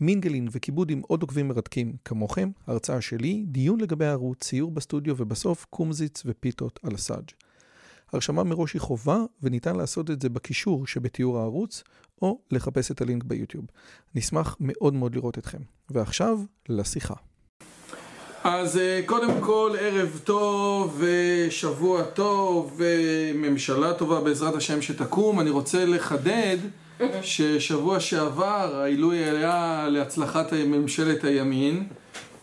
מינגלין וכיבוד עם עוד עוקבים מרתקים כמוכם, הרצאה שלי, דיון לגבי הערוץ, ציור בסטודיו ובסוף קומזיץ ופיתות על הסאג'. הרשמה מראש היא חובה וניתן לעשות את זה בקישור שבתיאור הערוץ או לחפש את הלינק ביוטיוב. נשמח מאוד מאוד לראות אתכם. ועכשיו, לשיחה. אז קודם כל ערב טוב ושבוע טוב וממשלה טובה בעזרת השם שתקום. אני רוצה לחדד ששבוע שעבר העילוי היה להצלחת ממשלת הימין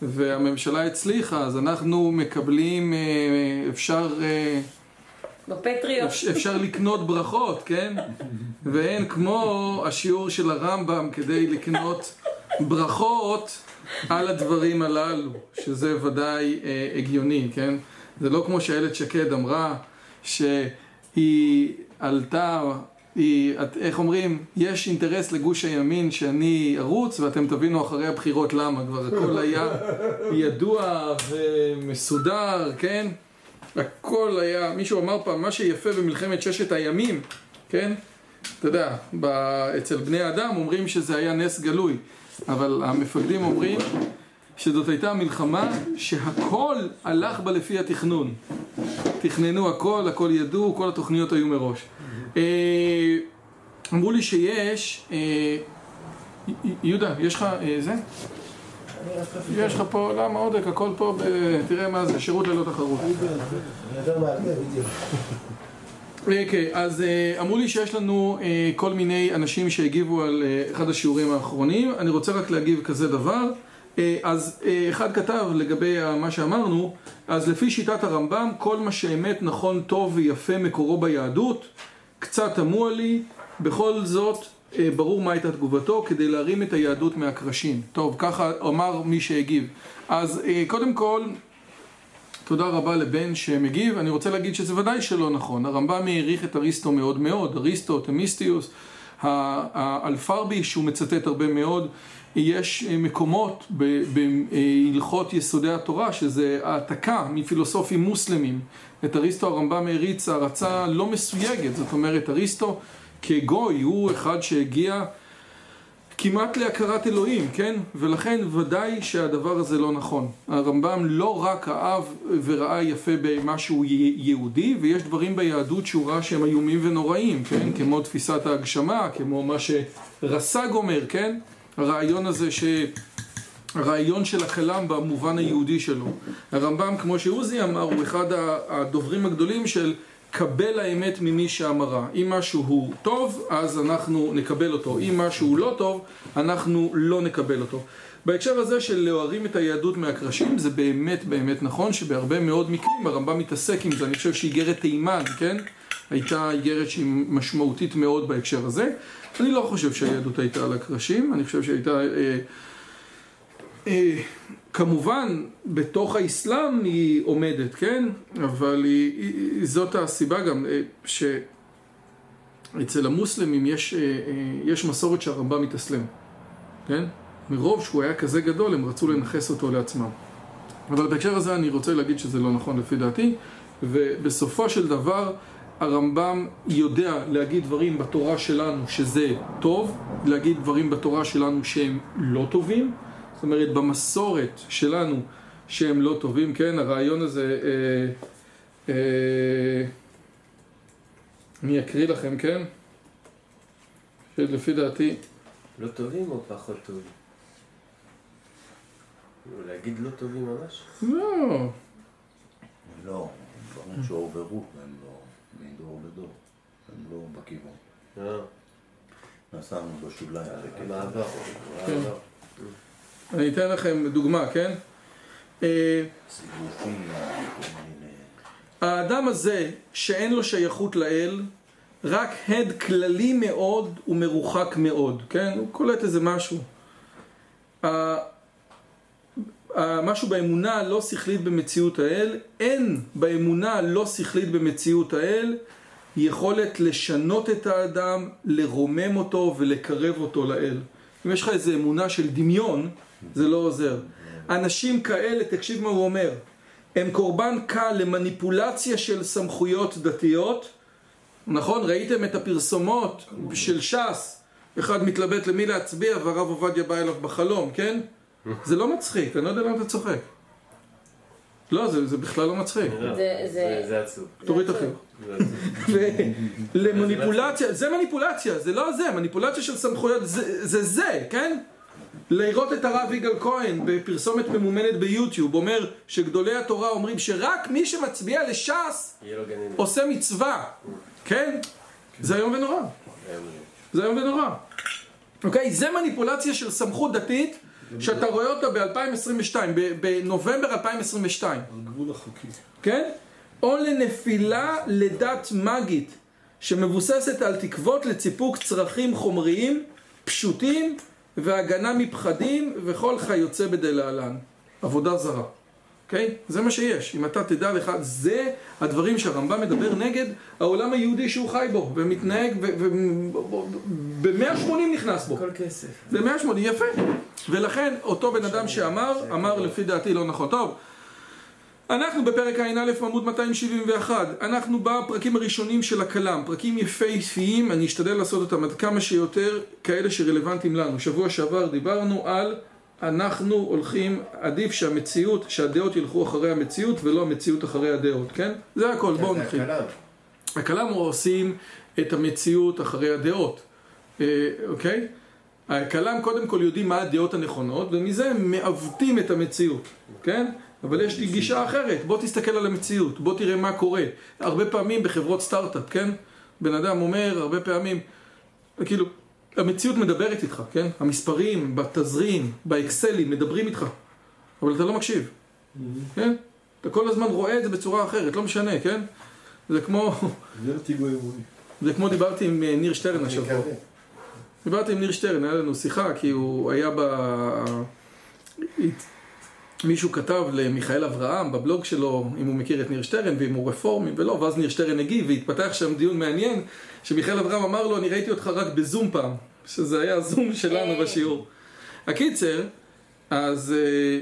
והממשלה הצליחה, אז אנחנו מקבלים, אפשר... בפטריוט. אפשר לקנות ברכות, כן? ואין כמו השיעור של הרמב"ם כדי לקנות ברכות על הדברים הללו, שזה ודאי אה, הגיוני, כן? זה לא כמו שאיילת שקד אמרה שהיא עלתה, היא, איך אומרים? יש אינטרס לגוש הימין שאני ארוץ ואתם תבינו אחרי הבחירות למה, כבר הכל היה ידוע ומסודר, כן? הכל היה, מישהו אמר פעם, מה שיפה במלחמת ששת הימים, כן? אתה יודע, אצל בני אדם אומרים שזה היה נס גלוי אבל המפקדים אומרים שזאת הייתה מלחמה שהכל הלך בה לפי התכנון תכננו הכל, הכל ידעו, כל התוכניות היו מראש אמרו לי שיש יהודה, יש לך זה? יש לך פה, למה עודק, הכל פה, תראה מה זה, שירות ללא תחרות. אוקיי, אז אמרו לי שיש לנו כל מיני אנשים שהגיבו על אחד השיעורים האחרונים, אני רוצה רק להגיב כזה דבר. אז אחד כתב לגבי מה שאמרנו, אז לפי שיטת הרמב"ם, כל מה שאמת, נכון, טוב ויפה מקורו ביהדות, קצת תמוה לי, בכל זאת ברור מה הייתה תגובתו כדי להרים את היהדות מהקרשים. טוב, ככה אמר מי שהגיב. אז קודם כל, תודה רבה לבן שמגיב. אני רוצה להגיד שזה ודאי שלא נכון. הרמב"ם העריך את אריסטו מאוד מאוד. אריסטו, תמיסטיוס, האלפרבי שהוא מצטט הרבה מאוד. יש מקומות בהלכות יסודי התורה שזה העתקה מפילוסופים מוסלמים. את אריסטו הרמב"ם העריץ הערצה לא מסויגת. זאת אומרת, אריסטו כגוי הוא אחד שהגיע כמעט להכרת אלוהים, כן? ולכן ודאי שהדבר הזה לא נכון. הרמב"ם לא רק אהב וראה יפה במשהו יהודי, ויש דברים ביהדות שהוא ראה שהם איומים ונוראים, כן? כמו תפיסת ההגשמה, כמו מה שרס"ג אומר, כן? הרעיון הזה ש... הרעיון של הכלם במובן היהודי שלו. הרמב"ם, כמו שעוזי אמר, הוא אחד הדוברים הגדולים של קבל האמת ממי שאמרה. אם משהו הוא טוב, אז אנחנו נקבל אותו. אם משהו לא טוב, אנחנו לא נקבל אותו. בהקשר הזה של להרים את היהדות מהקרשים, זה באמת באמת נכון שבהרבה מאוד מקרים הרמב"ם מתעסק עם זה. אני חושב שאיגרת תימן, כן? הייתה איגרת שהיא משמעותית מאוד בהקשר הזה. אני לא חושב שהיהדות הייתה על הקרשים, אני חושב שהייתה... אה, אה, כמובן, בתוך האסלאם היא עומדת, כן? אבל היא, היא, זאת הסיבה גם שאצל המוסלמים יש, יש מסורת שהרמב"ם מתאסלם, כן? מרוב שהוא היה כזה גדול, הם רצו לנכס אותו לעצמם. אבל בהקשר הזה אני רוצה להגיד שזה לא נכון לפי דעתי, ובסופו של דבר הרמב"ם יודע להגיד דברים בתורה שלנו שזה טוב, להגיד דברים בתורה שלנו שהם לא טובים זאת אומרת, במסורת שלנו שהם לא טובים, כן? הרעיון הזה, אה, אה, אני אקריא לכם, כן? שלפי דעתי... לא טובים או פחות טובים? להגיד לא טובים ממש? לא. לא, דברים שעורברו, לא לדור, הם לא בכיוון. נסענו בשוליים. מעבר. כן. אני אתן לכם דוגמה, כן? האדם הזה שאין לו שייכות לאל רק הד כללי מאוד ומרוחק מאוד, כן? הוא קולט איזה משהו משהו באמונה לא שכלית במציאות האל, אין באמונה לא שכלית במציאות האל יכולת לשנות את האדם, לרומם אותו ולקרב אותו לאל. אם יש לך איזו אמונה של דמיון, זה לא עוזר. אנשים כאלה, תקשיב מה הוא אומר, הם קורבן קל למניפולציה של סמכויות דתיות. נכון? ראיתם את הפרסומות של ש"ס, אחד מתלבט למי להצביע והרב עובדיה בא אליו בחלום, כן? זה לא מצחיק, אני לא יודע למה אתה צוחק. לא, זה, זה בכלל לא מצחיק. זה- עצוב. תוריד את החיוך. למניפולציה, זה מניפולציה, זה לא זה, מניפולציה של סמכויות, זה זה, כן? לראות את הרב יגאל כהן בפרסומת ממומנת ביוטיוב אומר שגדולי התורה אומרים שרק מי שמצביע לש"ס. עושה מצווה, כן? זה איום ונורא, זה איום ונורא. אוקיי? זה מניפולציה של סמכות דתית שאתה רואה אותה ב-2022, בנובמבר 2022. על גבול החוקי. כן? או לנפילה לדת מגית שמבוססת על תקוות לציפוק צרכים חומריים פשוטים והגנה מפחדים וכל כיוצא בדלהלן. עבודה זרה. אוקיי? זה מה שיש. אם אתה תדע לך, זה הדברים שהרמב"ם מדבר נגד העולם היהודי שהוא חי בו ומתנהג ב-180 נכנס בו. כל כסף. זה 180, יפה. ולכן אותו בן אדם שאמר, אמר לפי דעתי לא נכון. טוב, אנחנו בפרק ע"א עמוד 271, אנחנו בפרקים הראשונים של הכלם, פרקים יפהפיים, אני אשתדל לעשות אותם עד כמה שיותר כאלה שרלוונטיים לנו. שבוע שעבר דיברנו על אנחנו הולכים, עדיף שהמציאות, שהדעות ילכו אחרי המציאות ולא המציאות אחרי הדעות, כן? זה הכל, בואו נתחיל. הכלם עושים את המציאות אחרי הדעות, אה, אוקיי? הכלם קודם כל יודעים מה הדעות הנכונות ומזה הם מעוותים את המציאות, כן? אבל יש לי גישה אחרת, בוא תסתכל על המציאות, בוא תראה מה קורה. הרבה פעמים בחברות סטארט-אפ, כן? בן אדם אומר הרבה פעמים, כאילו, המציאות מדברת איתך, כן? המספרים, בתזרים, באקסלים, מדברים איתך, אבל אתה לא מקשיב, כן? אתה כל הזמן רואה את זה בצורה אחרת, לא משנה, כן? זה כמו. זה כמו דיברתי עם אה, ניר שטרן השבוע. דיברתי עם ניר שטרן, היה לנו שיחה, כי הוא היה ב... מישהו כתב למיכאל אברהם בבלוג שלו, אם הוא מכיר את ניר שטרן ואם הוא רפורמי ולא, ואז ניר שטרן הגיב והתפתח שם דיון מעניין, שמיכאל אברהם אמר לו, אני ראיתי אותך רק בזום פעם, שזה היה זום שלנו בשיעור. הקיצר, אז... אה,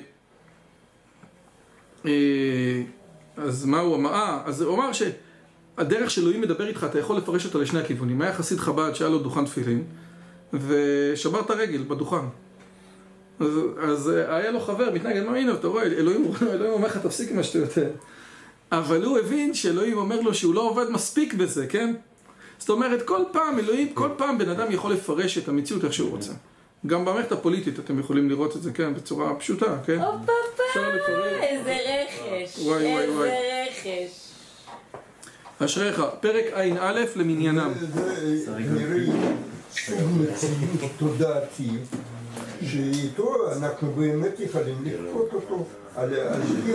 אה, אז מה הוא אמר? אה, אז הוא אמר שהדרך שאלוהים מדבר איתך, אתה יכול לפרש אותה לשני הכיוונים. היה חסיד חב"ד שהיה לו דוכן תפילין, ושבר את הרגל בדוכן. אז, אז היה לו חבר, מתנגד, מה הנה, אתה רואה, אלוהים, אלוהים אומר לך, תפסיק עם השטויות האלה. אבל הוא הבין שאלוהים אומר לו שהוא לא עובד מספיק בזה, כן? זאת אומרת, כל פעם, אלוהים, כל פעם בן אדם יכול לפרש את המציאות איך שהוא רוצה. גם במערכת הפוליטית אתם יכולים לראות את זה, כן, בצורה פשוטה, כן? הופה. איזה רכש. וואי, וואי, וואי. איזה רכש. אשריך, פרק ע"א למניינם. זה זה נראה לי סוג מציאות תודעתי, שאיתו אנחנו באמת יכולים לכפות אותו על פי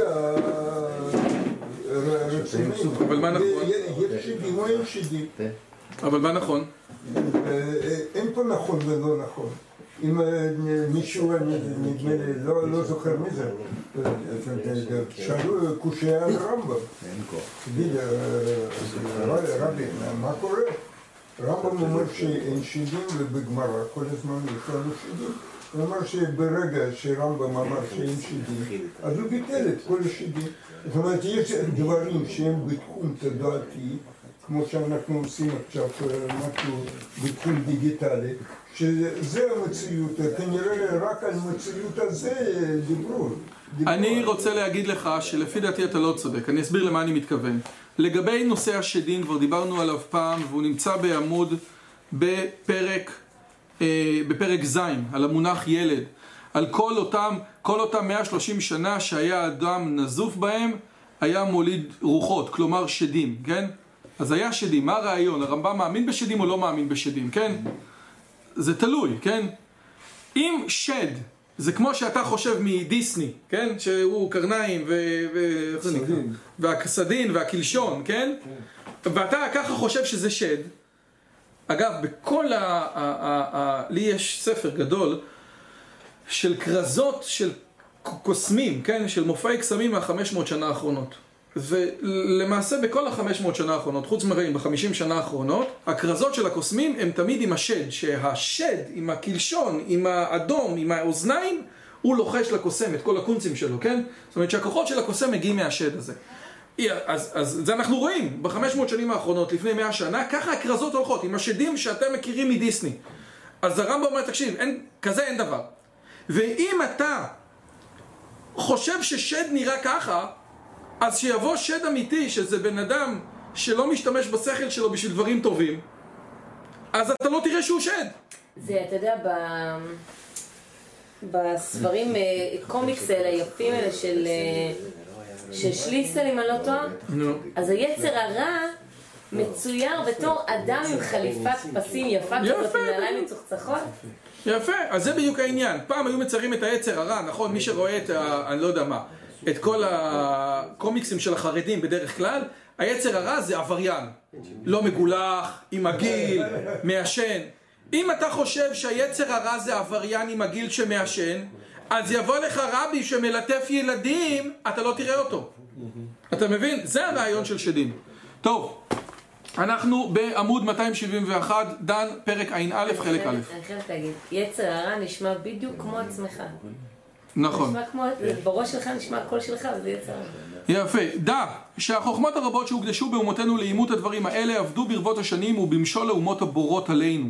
הרצונים. אבל מה נכון? יש שדים או אין שדים. אבל מה נכון? אין פה נכון ולא נכון. אם אה, מישהו, נדמה לי, לא לא זוכר מי זה, אה, אה, שאלו קושייה על רמב"ם. תגיד, אה, רבי, מה קורה? רמב"ם אומר שאין שדים ובגמרא כל הזמן יש לנו שדים. הוא אמר שברגע שרמב"ם אמר שאין שדים, אז הוא ביטל את כל השדים. זאת אומרת, יש דברים שהם בתחום תודעתי, כמו שאנחנו עושים עכשיו משהו בתחום דיגיטלי, שזה המציאות, כנראה רק על מציאות הזה דיברו. אני רוצה להגיד לך שלפי דעתי אתה לא צודק, אני אסביר למה אני מתכוון. לגבי נושא השדים, כבר דיברנו עליו פעם, והוא נמצא בעמוד בפרק, בפרק ז', על המונח ילד. על כל אותם, כל אותם 130 שנה שהיה אדם נזוף בהם, היה מוליד רוחות, כלומר שדים, כן? אז היה שדים, מה הרעיון? הרמב"ם מאמין בשדים או לא מאמין בשדים, כן? זה תלוי, כן? אם שד זה כמו שאתה חושב מדיסני, כן? שהוא קרניים ו... ו... והסדין והקלשון, כן? ואתה ככה חושב שזה שד. אגב, בכל ה... לי יש ספר גדול של כרזות של קוסמים, כן, של מופעי קסמים מהחמש מאות שנה האחרונות. ולמעשה בכל החמש מאות שנה האחרונות, חוץ מראים בחמישים שנה האחרונות הכרזות של הקוסמים הם תמיד עם השד שהשד עם הקלשון, עם האדום, עם האוזניים הוא לוחש לקוסם את כל הקונצים שלו, כן? זאת אומרת שהכוחות של הקוסם מגיעים מהשד הזה אז, אז זה אנחנו רואים בחמש מאות שנים האחרונות, לפני מאה שנה ככה הכרזות הולכות, עם השדים שאתם מכירים מדיסני. אז הרמב"ם אומר, תקשיב, אין, כזה אין דבר. ואם אתה חושב ששד נראה ככה אז שיבוא שד אמיתי, שזה בן אדם שלא משתמש בשכל שלו בשביל דברים טובים אז אתה לא תראה שהוא שד. זה, אתה יודע, ב... בספרים, אה, קומיקס האלה, היפים האלה של, אה, של שליסל, אם אני לא טועה. אז היצר הרע מצויר בתור אדם עם חליפת פסים יפה כזאת, עם נעליים. מצוחצחות. יפה, אז זה בדיוק העניין. פעם היו מציירים את היצר הרע, נכון? מי שרואה את ה... אני לא יודע מה, את כל הקומיקסים של החרדים בדרך כלל, היצר הרע זה עבריין. לא מגולח, עם מגעיל, מעשן. אם אתה חושב שהיצר הרע זה עבריין עם מגעיל שמעשן, אז יבוא לך רבי שמלטף ילדים, אתה לא תראה אותו. אתה מבין? זה הרעיון של שדים. טוב, אנחנו בעמוד 271, דן, פרק ע"א, חלק א'. אני חייבת להגיד, יצר הרע נשמע בדיוק כמו עצמך. נכון. נשמע כמו, בראש שלך נשמע הקול שלך, וזה יצר הרע. יפה. דע שהחוכמות הרבות שהוקדשו באומותינו לאימות הדברים האלה עבדו ברבות השנים ובמשול האומות הבורות עלינו.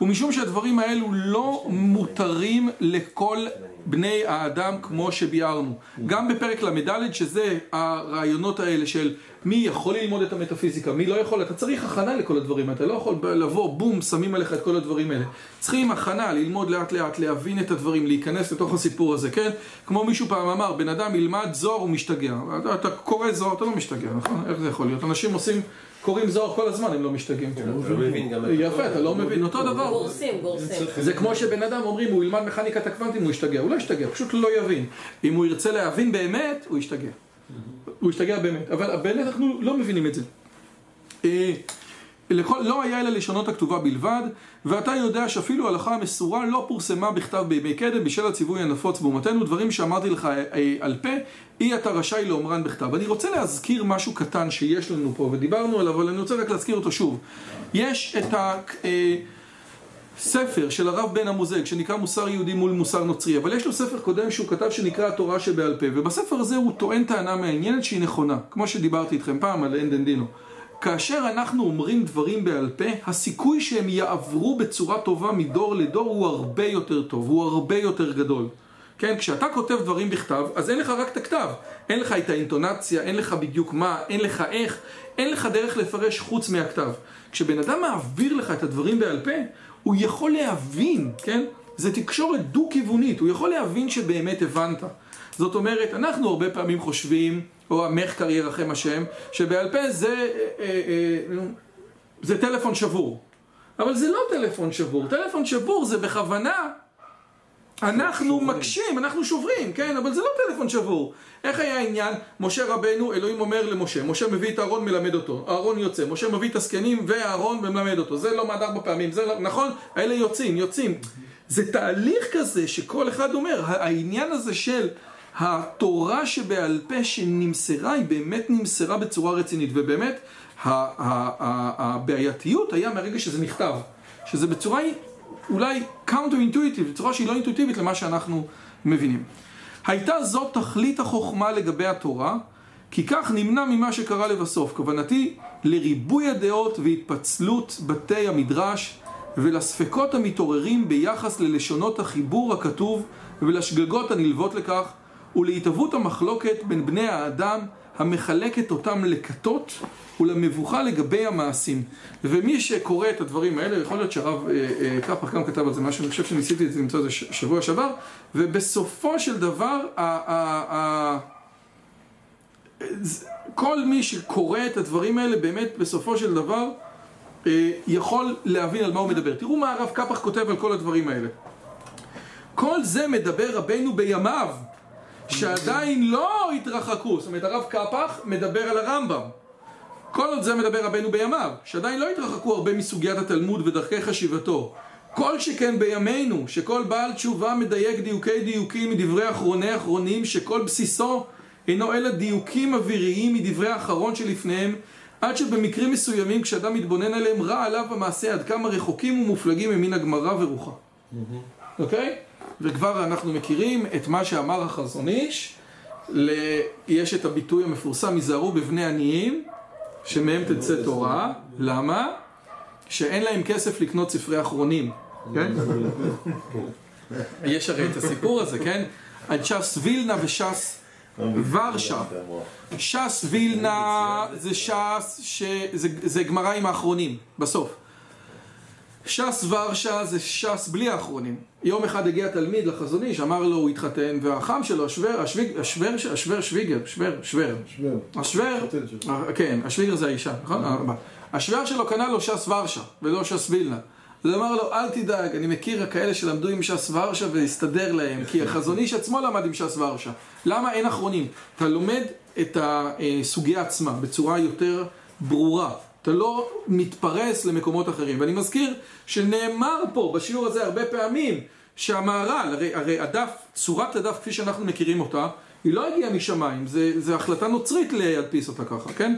ומשום שהדברים האלו לא מותרים לכל בני האדם כמו שביארנו. גם בפרק ל"ד שזה הרעיונות האלה של מי יכול ללמוד את המטאפיזיקה, מי לא יכול, אתה צריך הכנה לכל הדברים אתה לא יכול לבוא, בום, שמים עליך את כל הדברים האלה. צריכים הכנה, ללמוד לאט לאט, להבין את הדברים, להיכנס לתוך הסיפור הזה, כן? כמו מישהו פעם אמר, בן אדם ילמד זוהר הוא משתגע. אתה, אתה קורא זוהר, אתה לא משתגע, נכון? איך זה יכול להיות? אנשים עושים, קוראים זוהר כל הזמן, הם לא משתגעים. לא מבין גם... יפה, אתה לא מבין, אותו דבר. גורסים, גורסים. זה כמו שבן אדם אומרים, הוא ילמד מכניקת הקוונטים, הוא ישתגע. הוא לא ישתגע, פשוט לא יבין. אם הוא ירצה להבין באמת, הוא ישתגע. הוא ישתגע באמת. אבל באמת אנחנו לא מבינים את זה. אה, לכל, לא היה אלא לשונות הכתובה בלבד, ואתה יודע שאפילו הלכה המסורה לא פורסמה בכתב בימי קדם בשל הציווי הנפוץ באומתנו, דברים שאמרתי לך אה, על פה, אי אתה רשאי לאומרן בכתב. אני רוצה להזכיר משהו קטן שיש לנו פה, ודיברנו עליו, אבל אני רוצה רק להזכיר אותו שוב. יש את ה... אה, ספר של הרב בן המוזג שנקרא מוסר יהודי מול מוסר נוצרי אבל יש לו ספר קודם שהוא כתב שנקרא התורה שבעל פה ובספר הזה הוא טוען טענה מעניינת שהיא נכונה כמו שדיברתי איתכם פעם על אנדנדינו כאשר אנחנו אומרים דברים בעל פה הסיכוי שהם יעברו בצורה טובה מדור לדור הוא הרבה יותר טוב הוא הרבה יותר גדול כן, כשאתה כותב דברים בכתב, אז אין לך רק את הכתב. אין לך את האינטונציה, אין לך בדיוק מה, אין לך איך, אין לך דרך לפרש חוץ מהכתב. כשבן אדם מעביר לך את הדברים בעל פה, הוא יכול להבין, כן? זה תקשורת דו-כיוונית, הוא יכול להבין שבאמת הבנת. זאת אומרת, אנחנו הרבה פעמים חושבים, או המחקר ירחם השם, שבעל פה זה, אה, אה, אה, זה טלפון שבור. אבל זה לא טלפון שבור, טלפון שבור זה בכוונה אנחנו מקשים, אנחנו שוברים, כן? אבל זה לא טלפון שבור. איך היה העניין? משה רבנו, אלוהים אומר למשה, משה מביא את אהרון, מלמד אותו. אהרון יוצא, משה מביא את הזקנים ואהרון ומלמד אותו. זה לומד ארבע פעמים, זה לא, נכון? האלה יוצאים, יוצאים. זה תהליך כזה שכל אחד אומר, העניין הזה של התורה שבעל פה שנמסרה, היא באמת נמסרה בצורה רצינית, ובאמת הבעייתיות היה מהרגע שזה נכתב, שזה בצורה אולי counter-intuitive, בצורה שהיא לא אינטואיטיבית למה שאנחנו מבינים. הייתה זאת תכלית החוכמה לגבי התורה, כי כך נמנע ממה שקרה לבסוף. כוונתי לריבוי הדעות והתפצלות בתי המדרש ולספקות המתעוררים ביחס ללשונות החיבור הכתוב ולשגגות הנלוות לכך ולהתהוות המחלוקת בין בני האדם המחלקת אותם לכתות ולמבוכה לגבי המעשים. ומי שקורא את הדברים האלה, יכול להיות שהרב אה, אה, קפח גם כתב על זה משהו, אני חושב שניסיתי למצוא את זה שבוע שעבר, ובסופו של דבר, ה, ה, ה, כל מי שקורא את הדברים האלה, באמת בסופו של דבר, אה, יכול להבין על מה הוא מדבר. תראו מה הרב קפח כותב על כל הדברים האלה. כל זה מדבר רבנו בימיו. שעדיין לא התרחקו, זאת אומרת הרב קפח מדבר על הרמב"ם כל עוד זה מדבר רבנו בימיו שעדיין לא התרחקו הרבה מסוגיית התלמוד ודרכי חשיבתו כל שכן בימינו, שכל בעל תשובה מדייק דיוקי דיוקים מדברי אחרוני אחרונים, שכל בסיסו אינו אלא דיוקים אוויריים מדברי האחרון שלפניהם, עד שבמקרים מסוימים כשאדם מתבונן עליהם רע עליו המעשה עד כמה רחוקים ומופלגים ממין הגמרא ורוחה. אוקיי? וכבר אנחנו מכירים את מה שאמר החזון איש, ל... יש את הביטוי המפורסם, היזהרו בבני עניים, שמהם תצא תורה, למה? שאין להם כסף לקנות ספרי אחרונים, כן? יש הרי את הסיפור הזה, כן? על ש"ס וילנה וש"ס ורשה. ש"ס וילנה זה ש"ס, זה גמרא עם האחרונים, בסוף. ש"ס ורשה זה ש"ס בלי האחרונים. יום אחד הגיע תלמיד לחזון איש, אמר לו, הוא התחתן, והחם שלו, השוור, השוויג, השוור, השוור שוויגר, שוור, שוור. שוור. השוור, כן, השוויגר זה האישה, נכון? השוור שלו קנה לו ש"ס ורשה, ולא ש"ס וילנה. אז אמר לו, אל תדאג, אני מכיר כאלה שלמדו עם ש"ס ורשה והסתדר להם, כי החזון איש עצמו למד עם ש"ס ורשה. למה אין אחרונים? אתה לומד את הסוגיה עצמה בצורה יותר ברורה. אתה לא מתפרס למקומות אחרים. ואני מזכיר שנאמר פה בשיעור הזה הרבה פעמים שהמהר"ל, הרי, הרי הדף, צורת הדף כפי שאנחנו מכירים אותה, היא לא הגיעה משמיים, זה, זה החלטה נוצרית להדפיס אותה ככה, כן?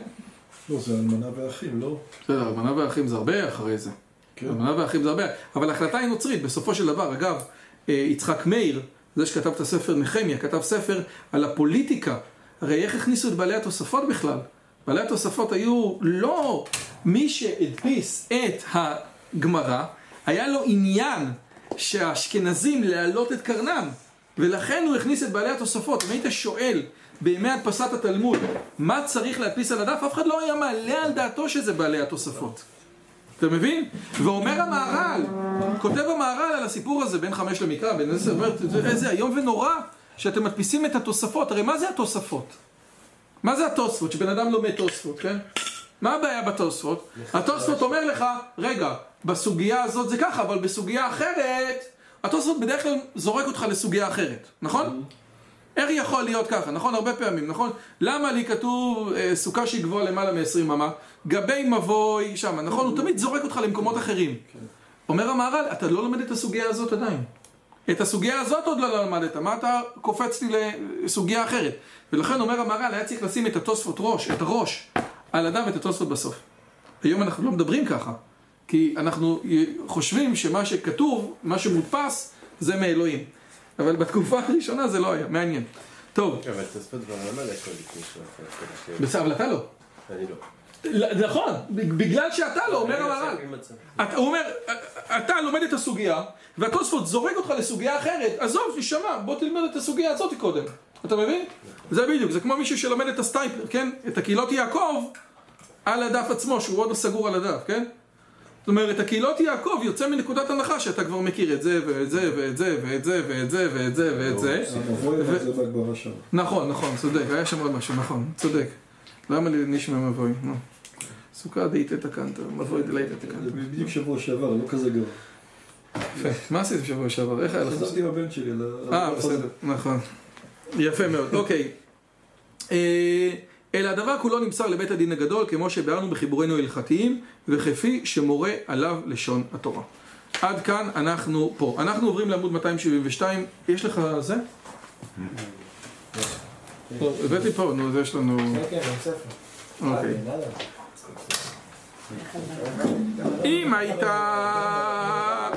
לא, זה אלמנה ואחים, לא? בסדר, אלמנה ואחים זה הרבה אחרי זה. כן. אלמנה ואחים זה הרבה, אבל ההחלטה היא נוצרית, בסופו של דבר. אגב, אה, יצחק מאיר, זה שכתב את הספר נחמיה, כתב ספר על הפוליטיקה. הרי איך הכניסו את בעלי התוספות בכלל? בעלי התוספות היו לא מי שהדפיס את הגמרא, היה לו עניין שהאשכנזים להעלות את קרנם, ולכן הוא הכניס את בעלי התוספות. אם היית שואל בימי הדפסת התלמוד מה צריך להדפיס על הדף, אף אחד לא היה מעלה על דעתו שזה בעלי התוספות. אתה מבין? ואומר המהר"ל, כותב המהר"ל על הסיפור הזה בין חמש למקרא, בין איזה, אומר, איזה איום ונורא שאתם מדפיסים את התוספות, הרי מה זה התוספות? מה זה התוספות? שבן אדם לומד תוספות, כן? מה הבעיה בתוספות? התוספות אומר לך, רגע, בסוגיה הזאת זה ככה, אבל בסוגיה אחרת, התוספות בדרך כלל זורק אותך לסוגיה אחרת, נכון? איך יכול להיות ככה, נכון? הרבה פעמים, נכון? למה לי כתוב אה, סוכה שהיא גבוהה למעלה מ-20 אמה? גבי מבוי שם, נכון? הוא תמיד זורק אותך למקומות אחרים. אומר המהר"ל, אתה לא לומד את הסוגיה הזאת עדיין. את הסוגיה הזאת עוד לא למדת, מה אתה קופץ לי לסוגיה אחרת? ולכן אומר המהר"ל, היה צריך לשים את התוספות ראש, את הראש, על אדם ואת התוספות בסוף. היום אנחנו לא מדברים ככה, כי אנחנו חושבים שמה שכתוב, מה שמודפס, זה מאלוהים. אבל בתקופה הראשונה זה לא היה, מעניין. טוב. אבל תוספות כבר לפני שהוא עשה בסדר, אבל אתה לא. אני לא. נכון, בגלל שאתה לא, אומר המהר"ל. הוא אומר, אתה לומד את הסוגיה, והתוספות זורק אותך לסוגיה אחרת, עזוב, נשמע, בוא תלמד את הסוגיה הזאת קודם. אתה מבין? זה בדיוק, זה כמו מישהו שלומד את הסטייפלר, כן? את הקהילות יעקב על הדף עצמו, שהוא עוד לא סגור על הדף, כן? זאת אומרת, הקהילות יעקב יוצא מנקודת הנחה שאתה כבר מכיר את זה ואת זה ואת זה ואת זה ואת זה ואת זה ואת זה שם. נכון, נכון, צודק, היה שם עוד משהו, נכון, צודק. למה לי נשמע מבוי? נו. סוכה דאית תקנת, מבוי דלאית זה תקנת. בדיוק שבוע שעבר, לא כזה גרוע. יפה. מה עשית בשבוע שעבר? איך היה לך? חזרתי עם הבן שלי. אה, בסדר, נכון. יפה מאוד, אוקיי. אה, אלא הדבר כולו נמסר לבית הדין הגדול, כמו שביארנו בחיבורינו ההלכתיים, וכפי שמורה עליו לשון התורה. עד כאן אנחנו פה. אנחנו עוברים לעמוד 272, יש לך זה? לא, הבאתי פה, נו, זה יש לנו... כן, כן. אוקיי. אה. אם הייתה...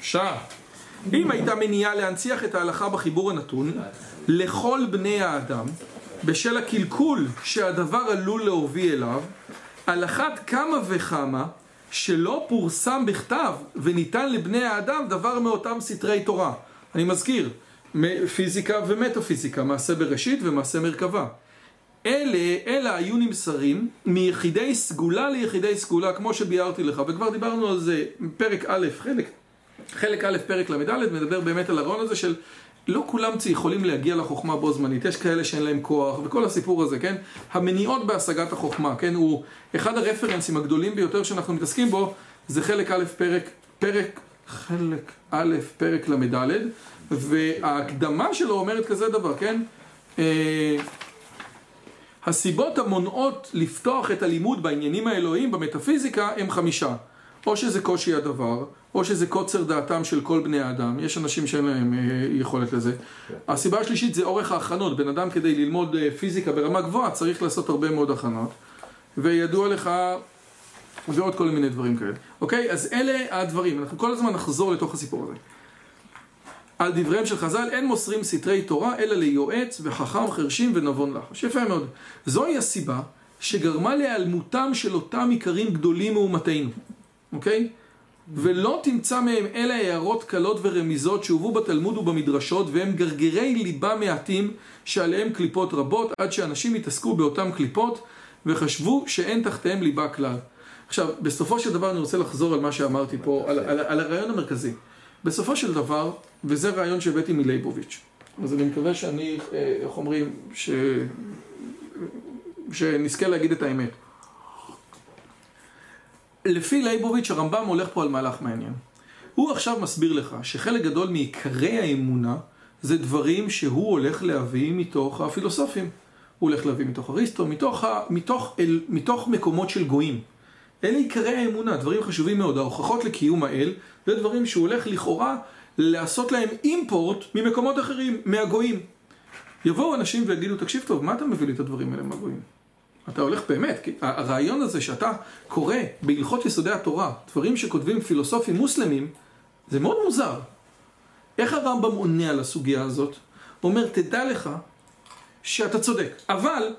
שעה. אם הייתה מניעה להנציח את ההלכה בחיבור הנתון לכל בני האדם בשל הקלקול שהדבר עלול להוביל אליו על אחת כמה וכמה שלא פורסם בכתב וניתן לבני האדם דבר מאותם סתרי תורה אני מזכיר פיזיקה ומטאפיזיקה מעשה בראשית ומעשה מרכבה אלה, אלה היו נמסרים מיחידי סגולה ליחידי סגולה כמו שביארתי לך וכבר דיברנו על זה פרק א', חלק חלק א', פרק ל"ד, מדבר באמת על הרעיון הזה של לא כולם יכולים להגיע לחוכמה בו זמנית, יש כאלה שאין להם כוח, וכל הסיפור הזה, כן? המניעות בהשגת החוכמה, כן? הוא אחד הרפרנסים הגדולים ביותר שאנחנו מתעסקים בו, זה חלק א', פרק, פרק, חלק א', פרק ל"ד, וההקדמה שלו אומרת כזה דבר, כן? אה, הסיבות המונעות לפתוח את הלימוד בעניינים האלוהיים במטאפיזיקה הם חמישה. או שזה קושי הדבר, או שזה קוצר דעתם של כל בני האדם, יש אנשים שאין להם אה, יכולת לזה. הסיבה השלישית זה אורך ההכנות, בן אדם כדי ללמוד אה, פיזיקה ברמה גבוהה צריך לעשות הרבה מאוד הכנות, וידוע לך, ועוד כל מיני דברים כאלה. אוקיי? אז אלה הדברים, אנחנו כל הזמן נחזור לתוך הסיפור הזה. על דבריהם של חז"ל, אין מוסרים סתרי תורה, אלא ליועץ וחכם חרשים ונבון לחש. יפה מאוד. זוהי הסיבה שגרמה להיעלמותם של אותם עיקרים גדולים מאומתנו, אוקיי? ולא תמצא מהם אלא הערות קלות ורמיזות שהובאו בתלמוד ובמדרשות והם גרגרי ליבה מעטים שעליהם קליפות רבות עד שאנשים התעסקו באותם קליפות וחשבו שאין תחתיהם ליבה כלל. עכשיו, בסופו של דבר אני רוצה לחזור על מה שאמרתי פה, על, על, על הרעיון המרכזי. בסופו של דבר, וזה רעיון שהבאתי מלייבוביץ', אז אני מקווה שאני, אה, איך אומרים, ש... שנזכה להגיד את האמת. לפי לייבוביץ' הרמב"ם הולך פה על מהלך מעניין. הוא עכשיו מסביר לך שחלק גדול מעיקרי האמונה זה דברים שהוא הולך להביא מתוך הפילוסופים. הוא הולך להביא מתוך אריסטו, מתוך, ה... מתוך, אל... מתוך מקומות של גויים. אלה עיקרי האמונה, דברים חשובים מאוד. ההוכחות לקיום האל זה דברים שהוא הולך לכאורה לעשות להם אימפורט ממקומות אחרים, מהגויים. יבואו אנשים ויגידו, תקשיב טוב, מה אתה מביא לי את הדברים האלה מהגויים? אתה הולך באמת, כי הרעיון הזה שאתה קורא בהלכות יסודי התורה דברים שכותבים פילוסופים מוסלמים זה מאוד מוזר. איך הרמב"ם עונה על הסוגיה הזאת? הוא אומר, תדע לך שאתה צודק, אבל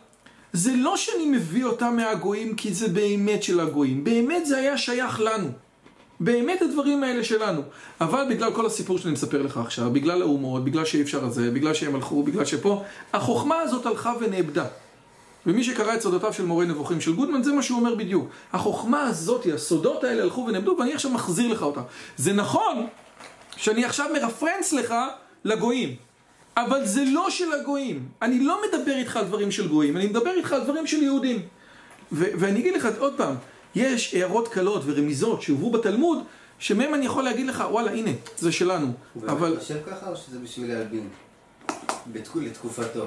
זה לא שאני מביא אותם מהגויים כי זה באמת של הגויים, באמת זה היה שייך לנו. באמת הדברים האלה שלנו. אבל בגלל כל הסיפור שאני מספר לך עכשיו, בגלל האומות, בגלל שאי אפשר את בגלל שהם הלכו, בגלל שפה, החוכמה הזאת הלכה ונאבדה. ומי שקרא את סודותיו של מורה נבוכים של גודמן, זה מה שהוא אומר בדיוק. החוכמה הזאת, הסודות האלה הלכו ונאבדו, ואני עכשיו מחזיר לך אותם. זה נכון שאני עכשיו מרפרנס לך לגויים. אבל זה לא של הגויים. אני לא מדבר איתך על דברים של גויים, אני מדבר איתך על דברים של יהודים. ואני אגיד לך עוד פעם, יש הערות קלות ורמיזות שהובאו בתלמוד, שמהם אני יכול להגיד לך, וואלה, הנה, זה שלנו. הוא אבל... באמת חושב ככה או שזה בשביל להלבין? בתקו- לתקופתו.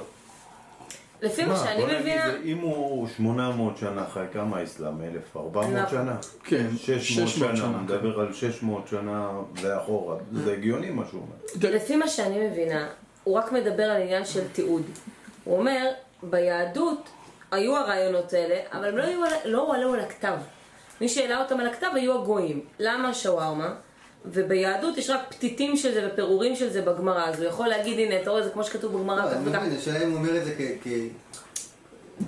לפי מה שאני מבינה, אם הוא 800 שנה חי, כמה האסלאם? 1400 נכון. שנה? כן, 600 600 שנה, הוא מדבר על 600 שנה ואחורה, זה הגיוני מה שהוא אומר. לפי מה שאני מבינה, הוא רק מדבר על עניין של תיעוד. הוא אומר, ביהדות היו הרעיונות האלה, אבל הם לא, לא הועלו על הכתב. מי שהעלה אותם על הכתב היו הגויים. למה שווארמה? וביהדות יש רק פתיתים של זה ופירורים של זה בגמרא, אז הוא יכול להגיד, הנה, אתה רואה, זה כמו שכתוב בגמרא, לא, אני וכך. מבין, השאלה אם הוא אומר את זה כ...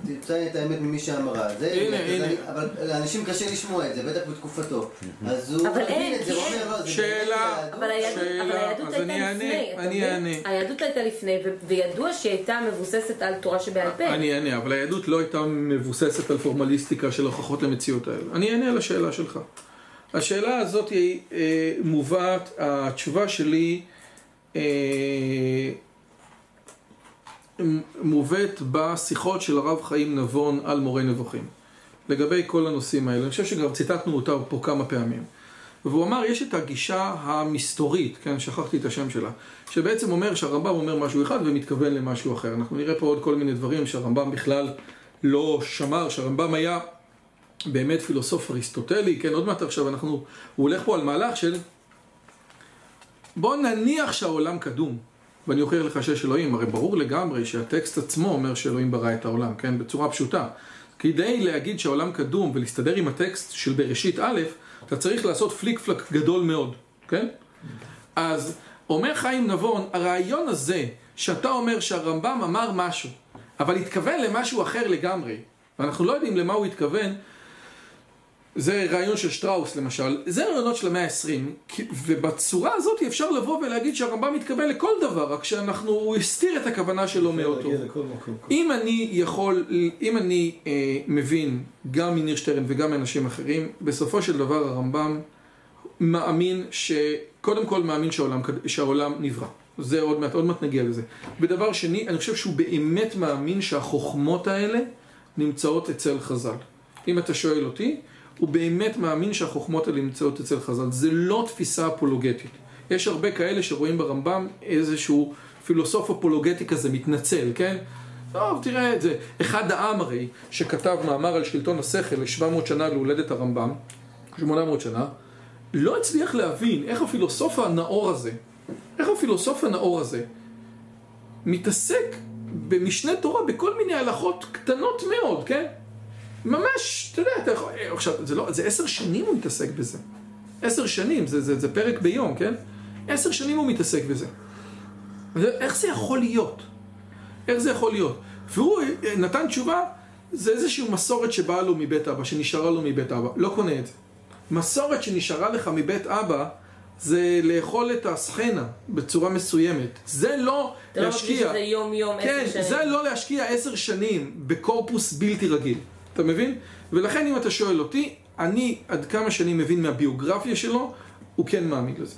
תמצא את האמת ממי שאמרה. זה, הנה, הנה. אני- אבל לאנשים קשה לשמוע את זה, בטח בתקופתו. אז הוא אבל מבין אין, את זה, הוא כי אין. אומר, לא, זה שאלה. אבל היהדות, שאלה, אבל היהדות אז הייתה לפני, אתה אני מבין? אענה. היהדות הייתה לפני, ו- וידוע שהיא הייתה מבוססת על תורה שבעל פה. אני אענה, אבל היהדות לא הייתה מבוססת על פורמליסטיקה של הוכחות למציאות האלה. אני אענה על השאלה שלך. השאלה הזאת היא אה, מובאת, התשובה שלי אה, מובאת בשיחות של הרב חיים נבון על מורה נבוכים. לגבי כל הנושאים האלה, אני חושב שגם ציטטנו אותה פה כמה פעמים. והוא אמר, יש את הגישה המסתורית, כן, שכחתי את השם שלה, שבעצם אומר שהרמב"ם אומר משהו אחד ומתכוון למשהו אחר. אנחנו נראה פה עוד כל מיני דברים שהרמב"ם בכלל לא שמר, שהרמב"ם היה באמת פילוסוף אריסטוטלי, כן, עוד מעט עכשיו אנחנו, הוא הולך פה על מהלך של בוא נניח שהעולם קדום, ואני אוכיח לך שיש אלוהים, הרי ברור לגמרי שהטקסט עצמו אומר שאלוהים ברא את העולם, כן, בצורה פשוטה. כדי להגיד שהעולם קדום ולהסתדר עם הטקסט של בראשית א', אתה צריך לעשות פליק פלק גדול מאוד, כן? אז אומר חיים נבון, הרעיון הזה שאתה אומר שהרמב"ם אמר משהו, אבל התכוון למשהו אחר לגמרי, ואנחנו לא יודעים למה הוא התכוון, זה רעיון של שטראוס למשל, זה רעיונות של המאה ה-20, ובצורה הזאת אפשר לבוא ולהגיד שהרמב"ם מתכוון לכל דבר, רק שאנחנו, הוא הסתיר את הכוונה שלו מקום. אם אני יכול, אם אני אה, מבין גם מניר שטרן וגם מאנשים אחרים, בסופו של דבר הרמב"ם מאמין שקודם כל מאמין שהעולם, שהעולם נברא. זה עוד מעט, עוד מעט נגיע לזה. ודבר שני, אני חושב שהוא באמת מאמין שהחוכמות האלה נמצאות אצל חז"ל. אם אתה שואל אותי, הוא באמת מאמין שהחוכמות האלה נמצאות אצל חז"ל. זה לא תפיסה אפולוגטית. יש הרבה כאלה שרואים ברמב"ם איזשהו פילוסוף אפולוגטי כזה, מתנצל, כן? טוב, תראה את זה. אחד העם הרי, שכתב מאמר על שלטון השכל ל-700 שנה להולדת הרמב"ם, 800 שנה, לא הצליח להבין איך הפילוסוף הנאור הזה, איך הפילוסוף הנאור הזה מתעסק במשנה תורה בכל מיני הלכות קטנות מאוד, כן? ממש, אתה יודע, אתה יכול... עכשיו, זה לא, זה עשר שנים הוא מתעסק בזה. עשר שנים, זה, זה, זה פרק ביום, כן? עשר שנים הוא מתעסק בזה. איך זה יכול להיות? איך זה יכול להיות? והוא נתן תשובה, זה איזושהי מסורת שבאה לו מבית אבא, שנשארה לו מבית אבא. לא קונה את זה. מסורת שנשארה לך מבית אבא, זה לאכול את הסחנה בצורה מסוימת. זה לא אתה לא להשקיע... מרגיש שזה יום יום עשר כן, שנים. זה לא להשקיע עשר שנים בקורפוס בלתי רגיל. אתה מבין? ולכן אם אתה שואל אותי, אני עד כמה שאני מבין מהביוגרפיה שלו, הוא כן מאמין לזה.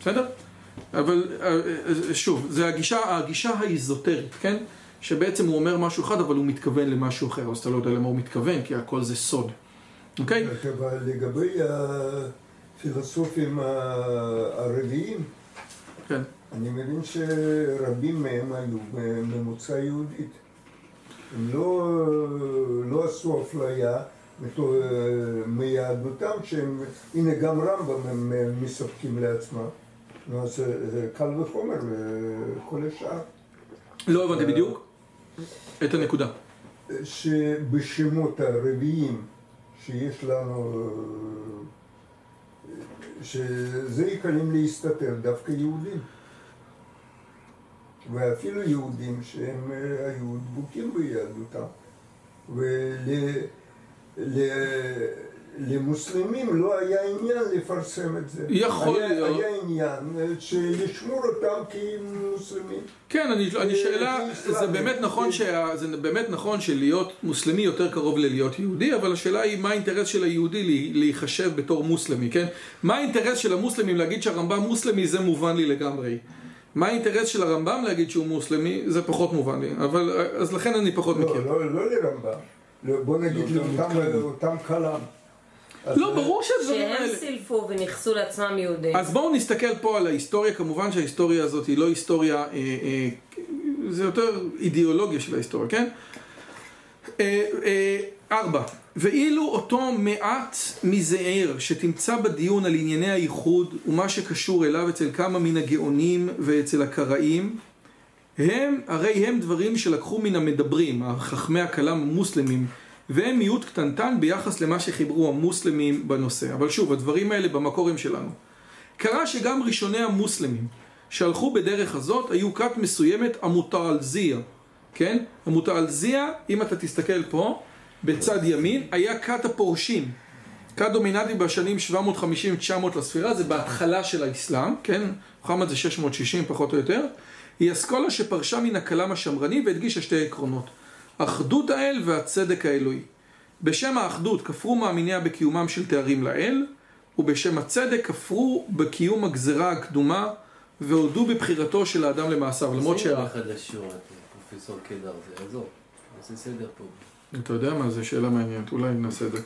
בסדר? אבל אה, שוב, זה הגישה, הגישה האיזוטרית, כן? שבעצם הוא אומר משהו אחד, אבל הוא מתכוון למשהו אחר, אז אתה לא יודע למה הוא מתכוון, כי הכל זה סוד. אוקיי? אבל לגבי הפילוסופים ה- הרביעים, כן. אני מבין שרבים מהם היו ממוצא יהודית. הם לא, לא עשו אפליה מיהדותם, שהם, הנה גם רמב"ם הם מספקים לעצמם. אז זה קל וחומר לכל השאר. לא הבנתי בדיוק את הנקודה. שבשמות הרביעים שיש לנו, שזה יכולים להסתתר דווקא יהודים. ואפילו יהודים שהם אה, היו דבוקים ביהדותם. ולמוסלמים לא היה עניין לפרסם את זה. יכול היה, להיות. היה עניין אה, שישמור אותם כמוסלמים. כן, אני, אני שאלה, אה, זה. באמת נכון, כן. שה, זה באמת נכון שלהיות מוסלמי יותר קרוב ללהיות יהודי, אבל השאלה היא מה האינטרס של היהודי לה- להיחשב בתור מוסלמי, כן? מה האינטרס של המוסלמים להגיד שהרמב"ם מוסלמי זה מובן לי לגמרי. מה האינטרס של הרמב"ם להגיד שהוא מוסלמי זה פחות מובן לי, אבל אז לכן אני פחות לא, מכיר. לא, לא לרמב"ם. לא, בוא נגיד לאותם אותם כלם. אז, לא, ברור שהדברים שהם האלה... סילפו וניכסו לעצמם יהודים. אז בואו נסתכל פה על ההיסטוריה, כמובן שההיסטוריה הזאת היא לא היסטוריה, אה, אה, זה יותר אידיאולוגיה של ההיסטוריה, כן? אה, אה, ארבע, ואילו אותו מעט מזעיר שתמצא בדיון על ענייני הייחוד ומה שקשור אליו אצל כמה מן הגאונים ואצל הקראים הם, הרי הם דברים שלקחו מן המדברים, החכמי הכלם המוסלמים והם מיעוט קטנטן ביחס למה שחיברו המוסלמים בנושא. אבל שוב, הדברים האלה במקור הם שלנו. קרה שגם ראשוני המוסלמים שהלכו בדרך הזאת היו כת מסוימת המותעלזיה, כן? המותעלזיה, אם אתה תסתכל פה, בצד ימין, היה כת הפורשים. כת דומיננטית בשנים 750-900 לספירה, זה בהתחלה של האסלאם, כן? מוחמד זה 660 פחות או יותר. היא אסכולה שפרשה מן הכלם השמרני והדגישה שתי עקרונות. אחדות האל והצדק האלוהי. בשם האחדות כפרו מאמיניה בקיומם של תארים לאל, ובשם הצדק כפרו בקיום הגזרה הקדומה, והודו בבחירתו של האדם למעשיו. למרות זה שה... לשיעור, פרופסור קדר, זה יעזור. נעשה סדר פה. אתה יודע מה, זו שאלה מעניינת, אולי נעשה את זה.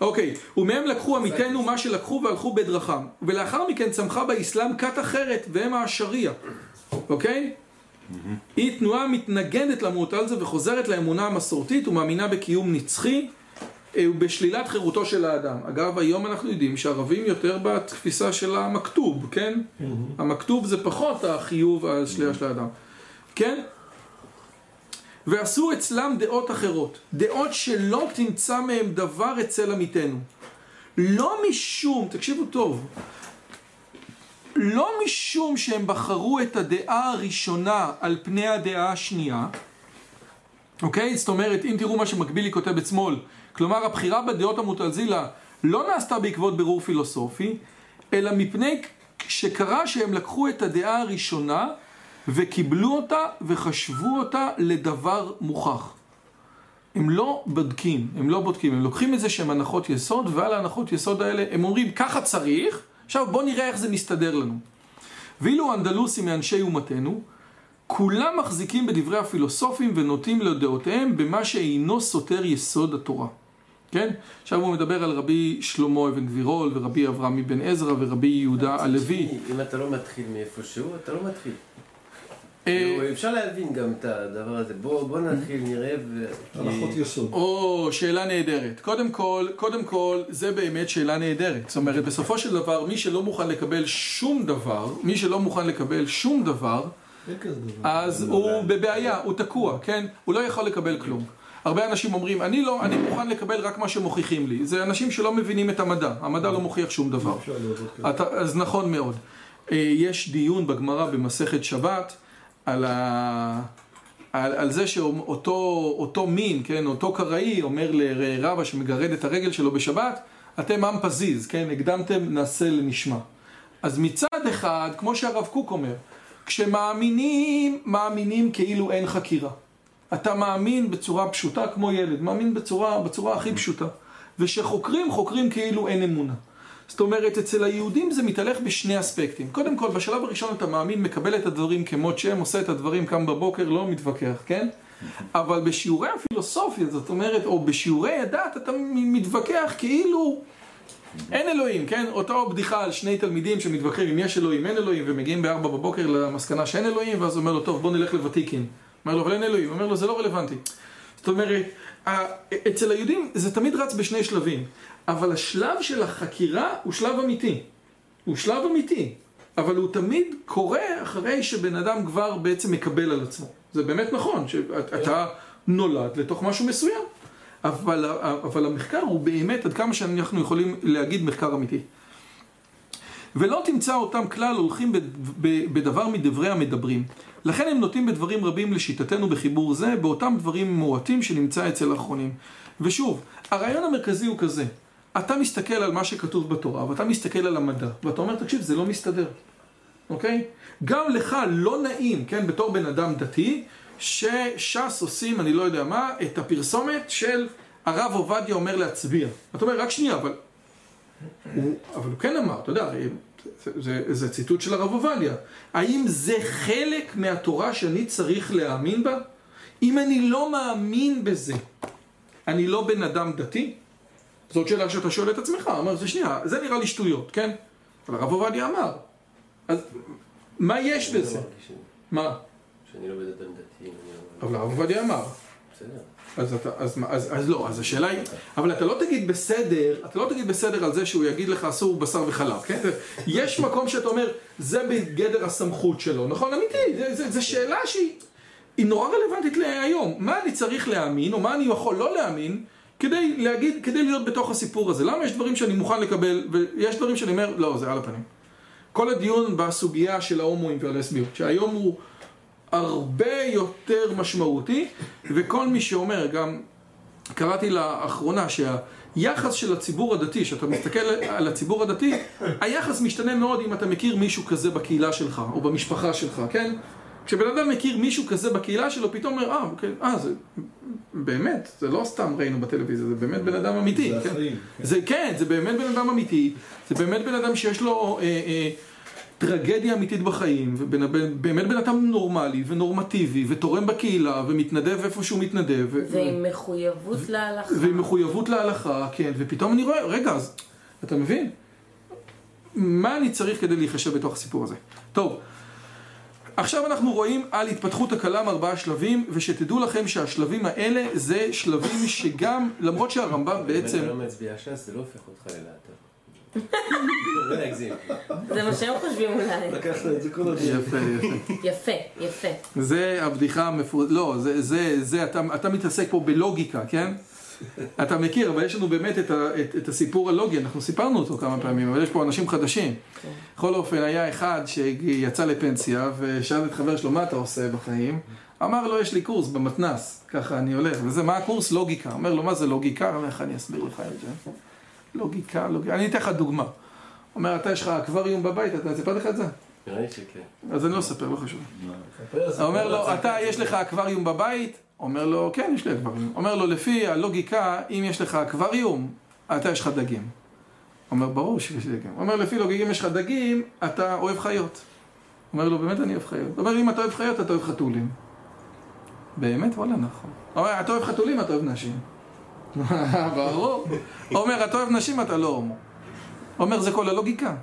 אוקיי, ומהם לקחו עמיתינו מה שלקחו והלכו בדרכם. ולאחר מכן צמחה באסלאם כת אחרת, והם האשריה. אוקיי? היא תנועה מתנגדת למועטלזה וחוזרת לאמונה המסורתית ומאמינה בקיום נצחי אה, ובשלילת חירותו של האדם. אגב, היום אנחנו יודעים שהערבים יותר בתפיסה של המכתוב, כן? המכתוב זה פחות החיוב השלילה של האדם. כן? ועשו אצלם דעות אחרות, דעות שלא תמצא מהם דבר אצל עמיתנו. לא משום, תקשיבו טוב, לא משום שהם בחרו את הדעה הראשונה על פני הדעה השנייה, אוקיי? זאת אומרת, אם תראו מה שמקבילי כותב בשמאל, כלומר הבחירה בדעות המוטלזילה לא נעשתה בעקבות בירור פילוסופי, אלא מפני שקרה שהם לקחו את הדעה הראשונה וקיבלו אותה וחשבו אותה לדבר מוכח. הם לא בודקים, הם לא בודקים, הם לוקחים את זה שהם הנחות יסוד, ועל ההנחות יסוד האלה הם אומרים ככה צריך, עכשיו בואו נראה איך זה מסתדר לנו. ואילו האנדלוסים מאנשי אומתנו, כולם מחזיקים בדברי הפילוסופים ונוטים לדעותיהם במה שאינו סותר יסוד התורה. כן? עכשיו הוא מדבר על רבי שלמה אבן גבירול ורבי אברהם אבן עזרא ורבי יהודה הלוי. אם אתה לא מתחיל מאיפשהו, אתה לא מתחיל. אה, כאילו, אפשר להבין גם את הדבר הזה. בוא בוא נתחיל, נראה ו... הנחות יסוד. או, שאלה נהדרת. קודם כל, קודם כל, זה באמת שאלה נהדרת. זאת אומרת, בסופו של דבר, מי שלא מוכן לקבל שום דבר, מי שלא מוכן לקבל שום דבר. אז הוא בבעיה, הוא תקוע, כן? הוא לא יכול לקבל כלום. הרבה אנשים אומרים, אני לא, אני מוכן לקבל רק מה שמוכיחים לי. זה אנשים שלא מבינים את המדע. המדע לא מוכיח שום דבר. אתה, אז נכון מאוד. אה, יש דיון בגמרא במסכת שבת על, ה... על, על זה שאותו אותו מין, כן, אותו קראי אומר לרבא שמגרד את הרגל שלו בשבת, אתם עם פזיז, כן, הקדמתם נעשה לנשמע. אז מצד אחד, כמו שהרב קוק אומר, כשמאמינים, מאמינים כאילו אין חקירה. אתה מאמין בצורה פשוטה כמו ילד, מאמין בצורה, בצורה הכי פשוטה. ושחוקרים, חוקרים כאילו אין אמונה. זאת אומרת, אצל היהודים זה מתהלך בשני אספקטים. קודם כל, בשלב הראשון אתה מאמין, מקבל את הדברים כמות שהם, עושה את הדברים, קם בבוקר, לא מתווכח, כן? אבל בשיעורי הפילוסופיה, זאת אומרת, או בשיעורי הדת, אתה מתווכח כאילו אין אלוהים, כן? אותו בדיחה על שני תלמידים שמתווכחים אם יש אלוהים, אין אלוהים, ומגיעים בארבע בבוקר למסקנה שאין אלוהים, ואז אומר לו, טוב, בוא נלך לוותיקין. אומר לו, אבל אין אלוהים. אומר לו, זה לא רלוונטי. זאת אומרת, אצל היהודים זה תמיד רץ בשני שלבים, אבל השלב של החקירה הוא שלב אמיתי. הוא שלב אמיתי, אבל הוא תמיד קורה אחרי שבן אדם כבר בעצם מקבל על עצמו. זה באמת נכון, שאתה נולד לתוך משהו מסוים. אבל, אבל המחקר הוא באמת, עד כמה שאנחנו יכולים להגיד מחקר אמיתי. ולא תמצא אותם כלל הולכים בדבר מדברי המדברים. לכן הם נוטים בדברים רבים לשיטתנו בחיבור זה, באותם דברים מועטים שנמצא אצל האחרונים. ושוב, הרעיון המרכזי הוא כזה, אתה מסתכל על מה שכתוב בתורה, ואתה מסתכל על המדע, ואתה אומר, תקשיב, זה לא מסתדר, אוקיי? גם לך לא נעים, כן, בתור בן אדם דתי, שש"ס עושים, אני לא יודע מה, את הפרסומת של הרב עובדיה אומר להצביע. אתה אומר, רק שנייה, אבל... הוא, אבל הוא כן אמר, אתה יודע, זה, זה, זה ציטוט של הרב עובדיה. האם זה חלק מהתורה שאני צריך להאמין בה? אם אני לא מאמין בזה, אני לא בן אדם דתי? זאת שאלה שאתה שואל את עצמך, אומר, זה שנייה, זה נראה לי שטויות, כן? אבל הרב עובדיה אמר. אז מה יש לא בזה? מה? שאני לא בן אדם דתי. אבל הרב עובדיה אמר. בסדר. אז, אתה, אז, מה- אז, אז לא, אז השאלה היא, אבל אתה לא תגיד בסדר, אתה לא תגיד בסדר על זה שהוא יגיד לך אסור בשר וחלב, כן? יש מקום שאתה אומר, זה בגדר הסמכות שלו, נכון? אמיתי, זה שאלה שהיא היא נורא רלוונטית להיום. מה אני צריך להאמין, או מה אני יכול לא להאמין, כדי להגיד, כדי להיות בתוך הסיפור הזה. למה יש דברים שאני מוכן לקבל, ויש דברים שאני אומר, לא, זה על הפנים. כל הדיון בסוגיה של ההומואים והלסביות, שהיום הוא הרבה יותר משמעותי, וכל מי שאומר, גם קראתי לאחרונה שהיחס של הציבור הדתי, שאתה מסתכל על הציבור הדתי, היחס משתנה מאוד אם אתה מכיר מישהו כזה בקהילה שלך, או במשפחה שלך, כן? כשבן אדם מכיר מישהו כזה בקהילה שלו, פתאום אומר, אה, אוקיי, אה, זה באמת, זה לא סתם ראינו בטלוויזיה, זה באמת בן אדם אמיתי. זה כן? החיים. כן. זה כן, זה באמת בן אדם אמיתי, זה באמת בן אדם שיש לו אה, אה, טרגדיה אמיתית בחיים, ובאמת בן אדם נורמלי ונורמטיבי, ותורם בקהילה, ומתנדב איפה שהוא מתנדב, ו- ועם מחויבות להלכה. ועם מחויבות להלכה, כן, ופתאום אני רואה, רגע, אז אתה מבין? מה אני צריך כדי להיחשב בתוך הסיפור הזה? טוב, עכשיו אנחנו רואים על התפתחות הכלם ארבעה שלבים, ושתדעו לכם שהשלבים האלה זה שלבים שגם, למרות שהרמב"ם אם בעצם... אתה לא מצביע ש"ס, זה לא הופך אותך ללהט"ב. לא להגזים. זה מה שהם חושבים אולי. לקחת את זה כל הדרך. יפה, יפה. יפה, יפה. זה הבדיחה המפורסמת, לא, זה, זה, זה, אתה מתעסק פה בלוגיקה, כן? אתה מכיר, אבל יש לנו באמת את, ה, את, את הסיפור הלוגי, אנחנו סיפרנו אותו כמה פעמים, אבל יש פה אנשים חדשים. בכל אופן, היה אחד שיצא לפנסיה, ושאל את חבר שלו, מה אתה עושה בחיים? אמר לו, יש לי קורס במתנ"ס, ככה אני הולך, וזה, מה הקורס? לוגיקה. אומר לו, מה זה לוגיקה? אומר, איך אני אסביר לך את זה? לוגיקה, לוגיקה, אני אתן לך דוגמה. אומר, אתה יש לך אקווריום בבית, אתה סיפרתי לך את זה? נראה לי שכן. אז אני לא אספר, לא חשוב. אומר לו, אתה, יש לך אקווריום בבית? אומר לו, כן, יש לי אקווריום. אומר לו, לפי הלוגיקה, אם יש לך אקווריום, אתה יש לך דגים. אומר, ברור שיש לי דגים. אומר, לפי לוגיקה, אם יש לך דגים, אתה אוהב חיות. אומר לו, באמת אני אוהב חיות. אומר, אם אתה אוהב חיות, אתה אוהב חתולים. באמת? וואלה, נכון. אומר, אתה אוהב חתולים, אתה אוהב נשים. ברור. אומר, אתה אוהב נשים, אתה לא הומו. אומר, זה כל הלוגיקה.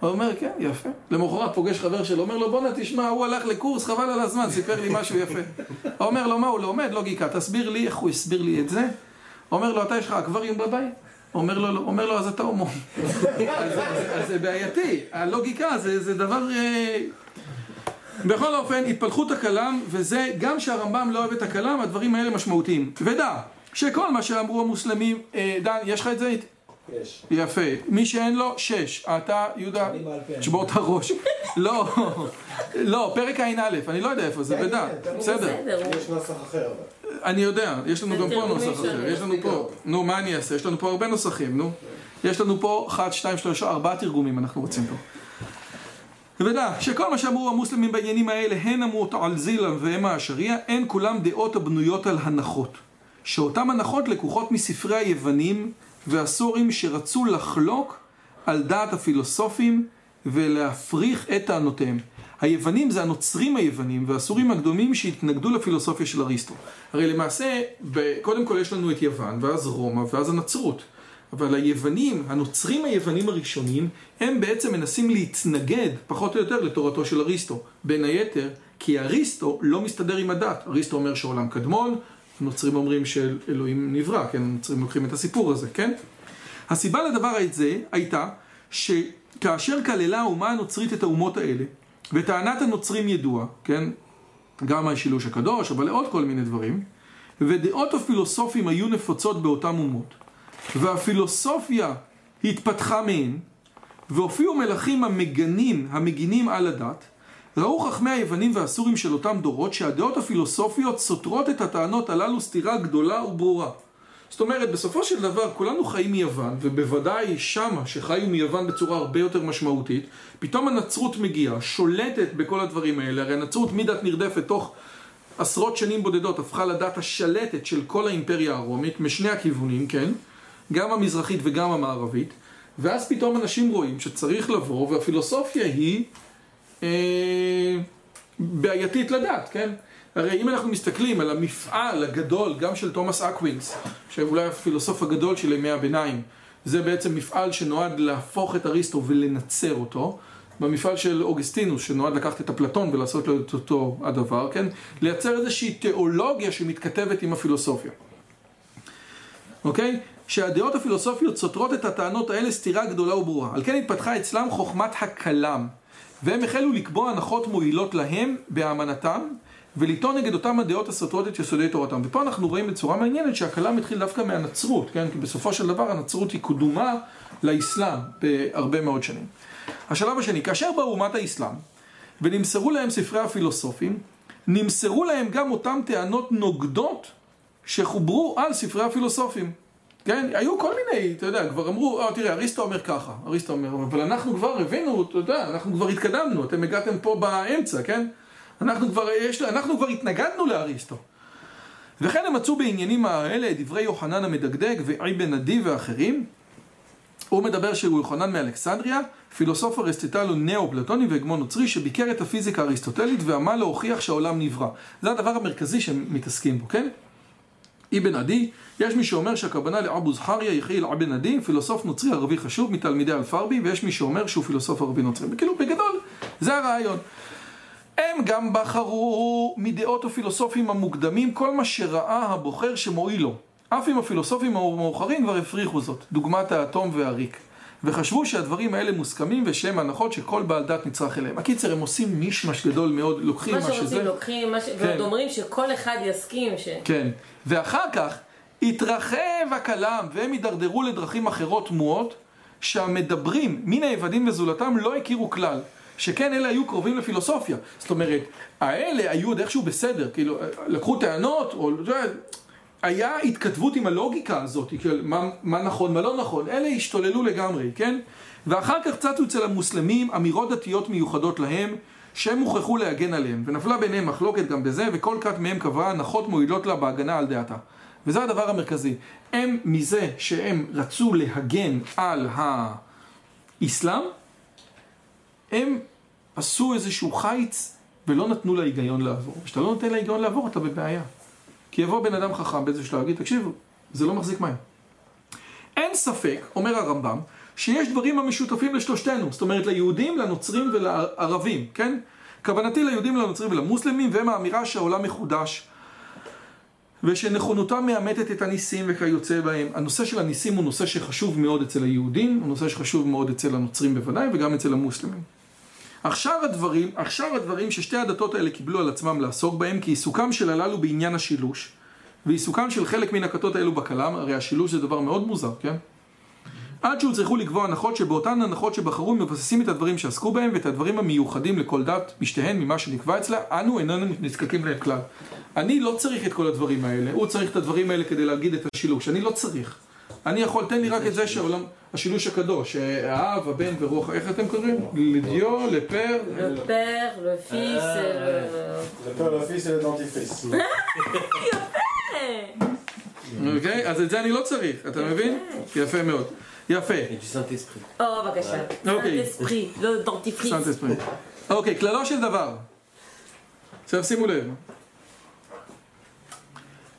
הוא אומר, כן, יפה. למחרת פוגש חבר שלו, אומר לו, בואנה, תשמע, הוא הלך לקורס, חבל על הזמן, סיפר לי משהו יפה. הוא אומר לו, מה הוא לומד? לוגיקה, תסביר לי איך הוא הסביר לי את זה. אומר לו, אתה יש לך אקווריום בבית? אומר לו, לא. אומר לו, אז אתה הומו. אז, זה בעייתי, הלוגיקה זה, זה דבר... אה, בכל אופן, התפלחות הכלם, וזה, גם שהרמב"ם לא אוהב את הכלם, הדברים האלה משמעותיים. ודע, שכל מה שאמרו המוסלמים, אה, דן, יש לך את זה? יש. יפה. מי שאין לו, שש. אתה, יהודה. תשבור את הראש. לא, לא, פרק ע"א, אני לא יודע איפה זה, בדע. כן, כן, בסדר. יש נוסח אחר. אני יודע, יש לנו גם פה נוסח. אחר, יש לנו פה, נו מה אני אעשה? יש לנו פה הרבה נוסחים, נו. יש לנו פה אחת, שתיים, שלושה, ארבעה תרגומים אנחנו רוצים פה. ודע, שכל מה שאמרו המוסלמים בעניינים האלה, הן המועתעלזילה והן האשריה, הן כולם דעות הבנויות על הנחות. שאותן הנחות לקוחות מספרי היוונים והסורים שרצו לחלוק על דעת הפילוסופים ולהפריך את טענותיהם. היוונים זה הנוצרים היוונים והסורים הקדומים שהתנגדו לפילוסופיה של אריסטו. הרי למעשה, קודם כל יש לנו את יוון, ואז רומא, ואז הנצרות. אבל היוונים, הנוצרים היוונים הראשונים, הם בעצם מנסים להתנגד, פחות או יותר, לתורתו של אריסטו. בין היתר, כי אריסטו לא מסתדר עם הדת. אריסטו אומר שעולם קדמון, הנוצרים אומרים שאלוהים נברא, כן? הנוצרים לוקחים את הסיפור הזה, כן? הסיבה לדבר הזה הייתה שכאשר כללה האומה הנוצרית את האומות האלה, וטענת הנוצרים ידועה, כן? גם השילוש הקדוש, אבל לעוד כל מיני דברים, ודעות הפילוסופים היו נפוצות באותם אומות, והפילוסופיה התפתחה מהן, והופיעו מלכים המגנים, המגינים על הדת, ראו חכמי היוונים והסורים של אותם דורות שהדעות הפילוסופיות סותרות את הטענות הללו סתירה גדולה וברורה. זאת אומרת, בסופו של דבר כולנו חיים מיוון, ובוודאי שמה שחיו מיוון בצורה הרבה יותר משמעותית, פתאום הנצרות מגיעה, שולטת בכל הדברים האלה, הרי הנצרות מדת נרדפת תוך עשרות שנים בודדות, הפכה לדת השלטת של כל האימפריה הרומית, משני הכיוונים, כן? גם המזרחית וגם המערבית, ואז פתאום אנשים רואים שצריך לבוא, והפילוסופיה היא בעייתית לדת, כן? הרי אם אנחנו מסתכלים על המפעל הגדול, גם של תומאס אקווינס, שאולי הפילוסוף הגדול של ימי הביניים, זה בעצם מפעל שנועד להפוך את אריסטו ולנצר אותו, במפעל של אוגסטינוס, שנועד לקחת את אפלטון ולעשות לו את אותו הדבר, כן? לייצר איזושהי תיאולוגיה שמתכתבת עם הפילוסופיה. אוקיי? שהדעות הפילוסופיות סותרות את הטענות האלה סתירה גדולה וברורה. על כן התפתחה אצלם חוכמת הכלם, והם החלו לקבוע הנחות מועילות להם באמנתם, ולטעון נגד אותם הדעות הסותרות את יסודי תורתם. ופה אנחנו רואים בצורה מעניינת שהכלם התחיל דווקא מהנצרות, כן? כי בסופו של דבר הנצרות היא קדומה לאסלאם בהרבה מאוד שנים. השלב השני, כאשר באו אומת האסלאם, ונמסרו להם ספרי הפילוסופים, נמסרו להם גם אותם טענות נוגדות שחוברו על ספרי הפילוסופים. כן, היו כל מיני, אתה יודע, כבר אמרו, אה, תראה, אריסטו אומר ככה, אריסטו אומר, אבל אנחנו כבר הבינו, אתה יודע, אנחנו כבר התקדמנו, אתם הגעתם פה באמצע, כן? אנחנו כבר, יש, אנחנו כבר התנגדנו לאריסטו. וכן הם מצאו בעניינים האלה דברי יוחנן המדגדג ואיבן עדי ואחרים. הוא מדבר שהוא יוחנן מאלכסנדריה, פילוסוף אריסטוטל נאו-פלטוני והגמון נוצרי שביקר את הפיזיקה האריסטוטלית ועמל להוכיח שהעולם נברא. זה הדבר המרכזי שהם מתעסקים בו, כן? אבן עדי, יש מי שאומר שהכוונה לאבו זכריה יחיל אבן עדי, פילוסוף נוצרי ערבי חשוב מתלמידי אלפרבי, ויש מי שאומר שהוא פילוסוף ערבי נוצרי. כאילו, בגדול, זה הרעיון. הם גם בחרו מדעות הפילוסופים המוקדמים כל מה שראה הבוחר שמועיל לו. אף אם הפילוסופים המאוחרים כבר הפריחו זאת, דוגמת האטום והריק. וחשבו שהדברים האלה מוסכמים ושהם הנחות שכל בעל דת נצרך אליהם. הקיצר, הם עושים מישמש גדול מאוד, לוקחים מה מה שרוצים שזה... לוקחים, מה ש- כן. ועוד אומרים שכל אחד יסכים ש... כן, ואחר כך התרחב הכלם והם הידרדרו לדרכים אחרות תמוהות שהמדברים מן העבדים וזולתם לא הכירו כלל שכן אלה היו קרובים לפילוסופיה זאת אומרת, האלה היו עוד איכשהו בסדר כאילו, לקחו טענות או היה התכתבות עם הלוגיקה הזאת כאילו, מה, מה נכון, מה לא נכון אלה השתוללו לגמרי, כן? ואחר כך צצו אצל המוסלמים אמירות דתיות מיוחדות להם שהם הוכרחו להגן עליהם. ונפלה ביניהם מחלוקת גם בזה וכל כת מהם קבעה הנחות מועילות לה בהגנה על דעתה. וזה הדבר המרכזי. הם מזה שהם רצו להגן על האסלאם הם עשו איזשהו חיץ ולא נתנו להיגיון לעבור. כשאתה לא נותן להיגיון לעבור אתה בבעיה כי יבוא בן אדם חכם באיזשהו שלב, יגיד, תקשיבו, זה לא מחזיק מים. אין ספק, אומר הרמב"ם, שיש דברים המשותפים לשלושתנו, זאת אומרת ליהודים, לנוצרים ולערבים, כן? כוונתי ליהודים, לנוצרים ולמוסלמים, והם האמירה שהעולם מחודש ושנכונותם מאמתת את הניסים וכיוצא בהם. הנושא של הניסים הוא נושא שחשוב מאוד אצל היהודים, הוא נושא שחשוב מאוד אצל הנוצרים בוודאי, וגם אצל המוסלמים. עכשיו הדברים, עכשיו הדברים ששתי הדתות האלה קיבלו על עצמם לעסוק בהם, כי עיסוקם של הללו בעניין השילוש, ועיסוקם של חלק מן הכתות האלו בכלם, הרי השילוש זה דבר מאוד מוזר, כן? עד שהוצרכו לקבוע הנחות שבאותן הנחות שבחרו מבססים את הדברים שעסקו בהם ואת הדברים המיוחדים לכל דת משתיהן ממה שנקבע אצלה, אנו איננו נזקקים להם כלל. אני לא צריך את כל הדברים האלה, הוא צריך את הדברים האלה כדי להגיד את השילוש, אני לא צריך. אני יכול, תן לי רק את זה שהעולם, השילוש הקדוש, האב, הבן ורוח, איך אתם קוראים? לדיו, לפר, le... Le père, le fils et le dentifrice. אוקיי? אז את זה אני לא צריך, אתה מבין? יפה מאוד. יפה. או, בבקשה. אוקיי. אספרי, לא דנטיפריס. סנט אספרי. אוקיי, כללו של דבר. עכשיו שימו לב.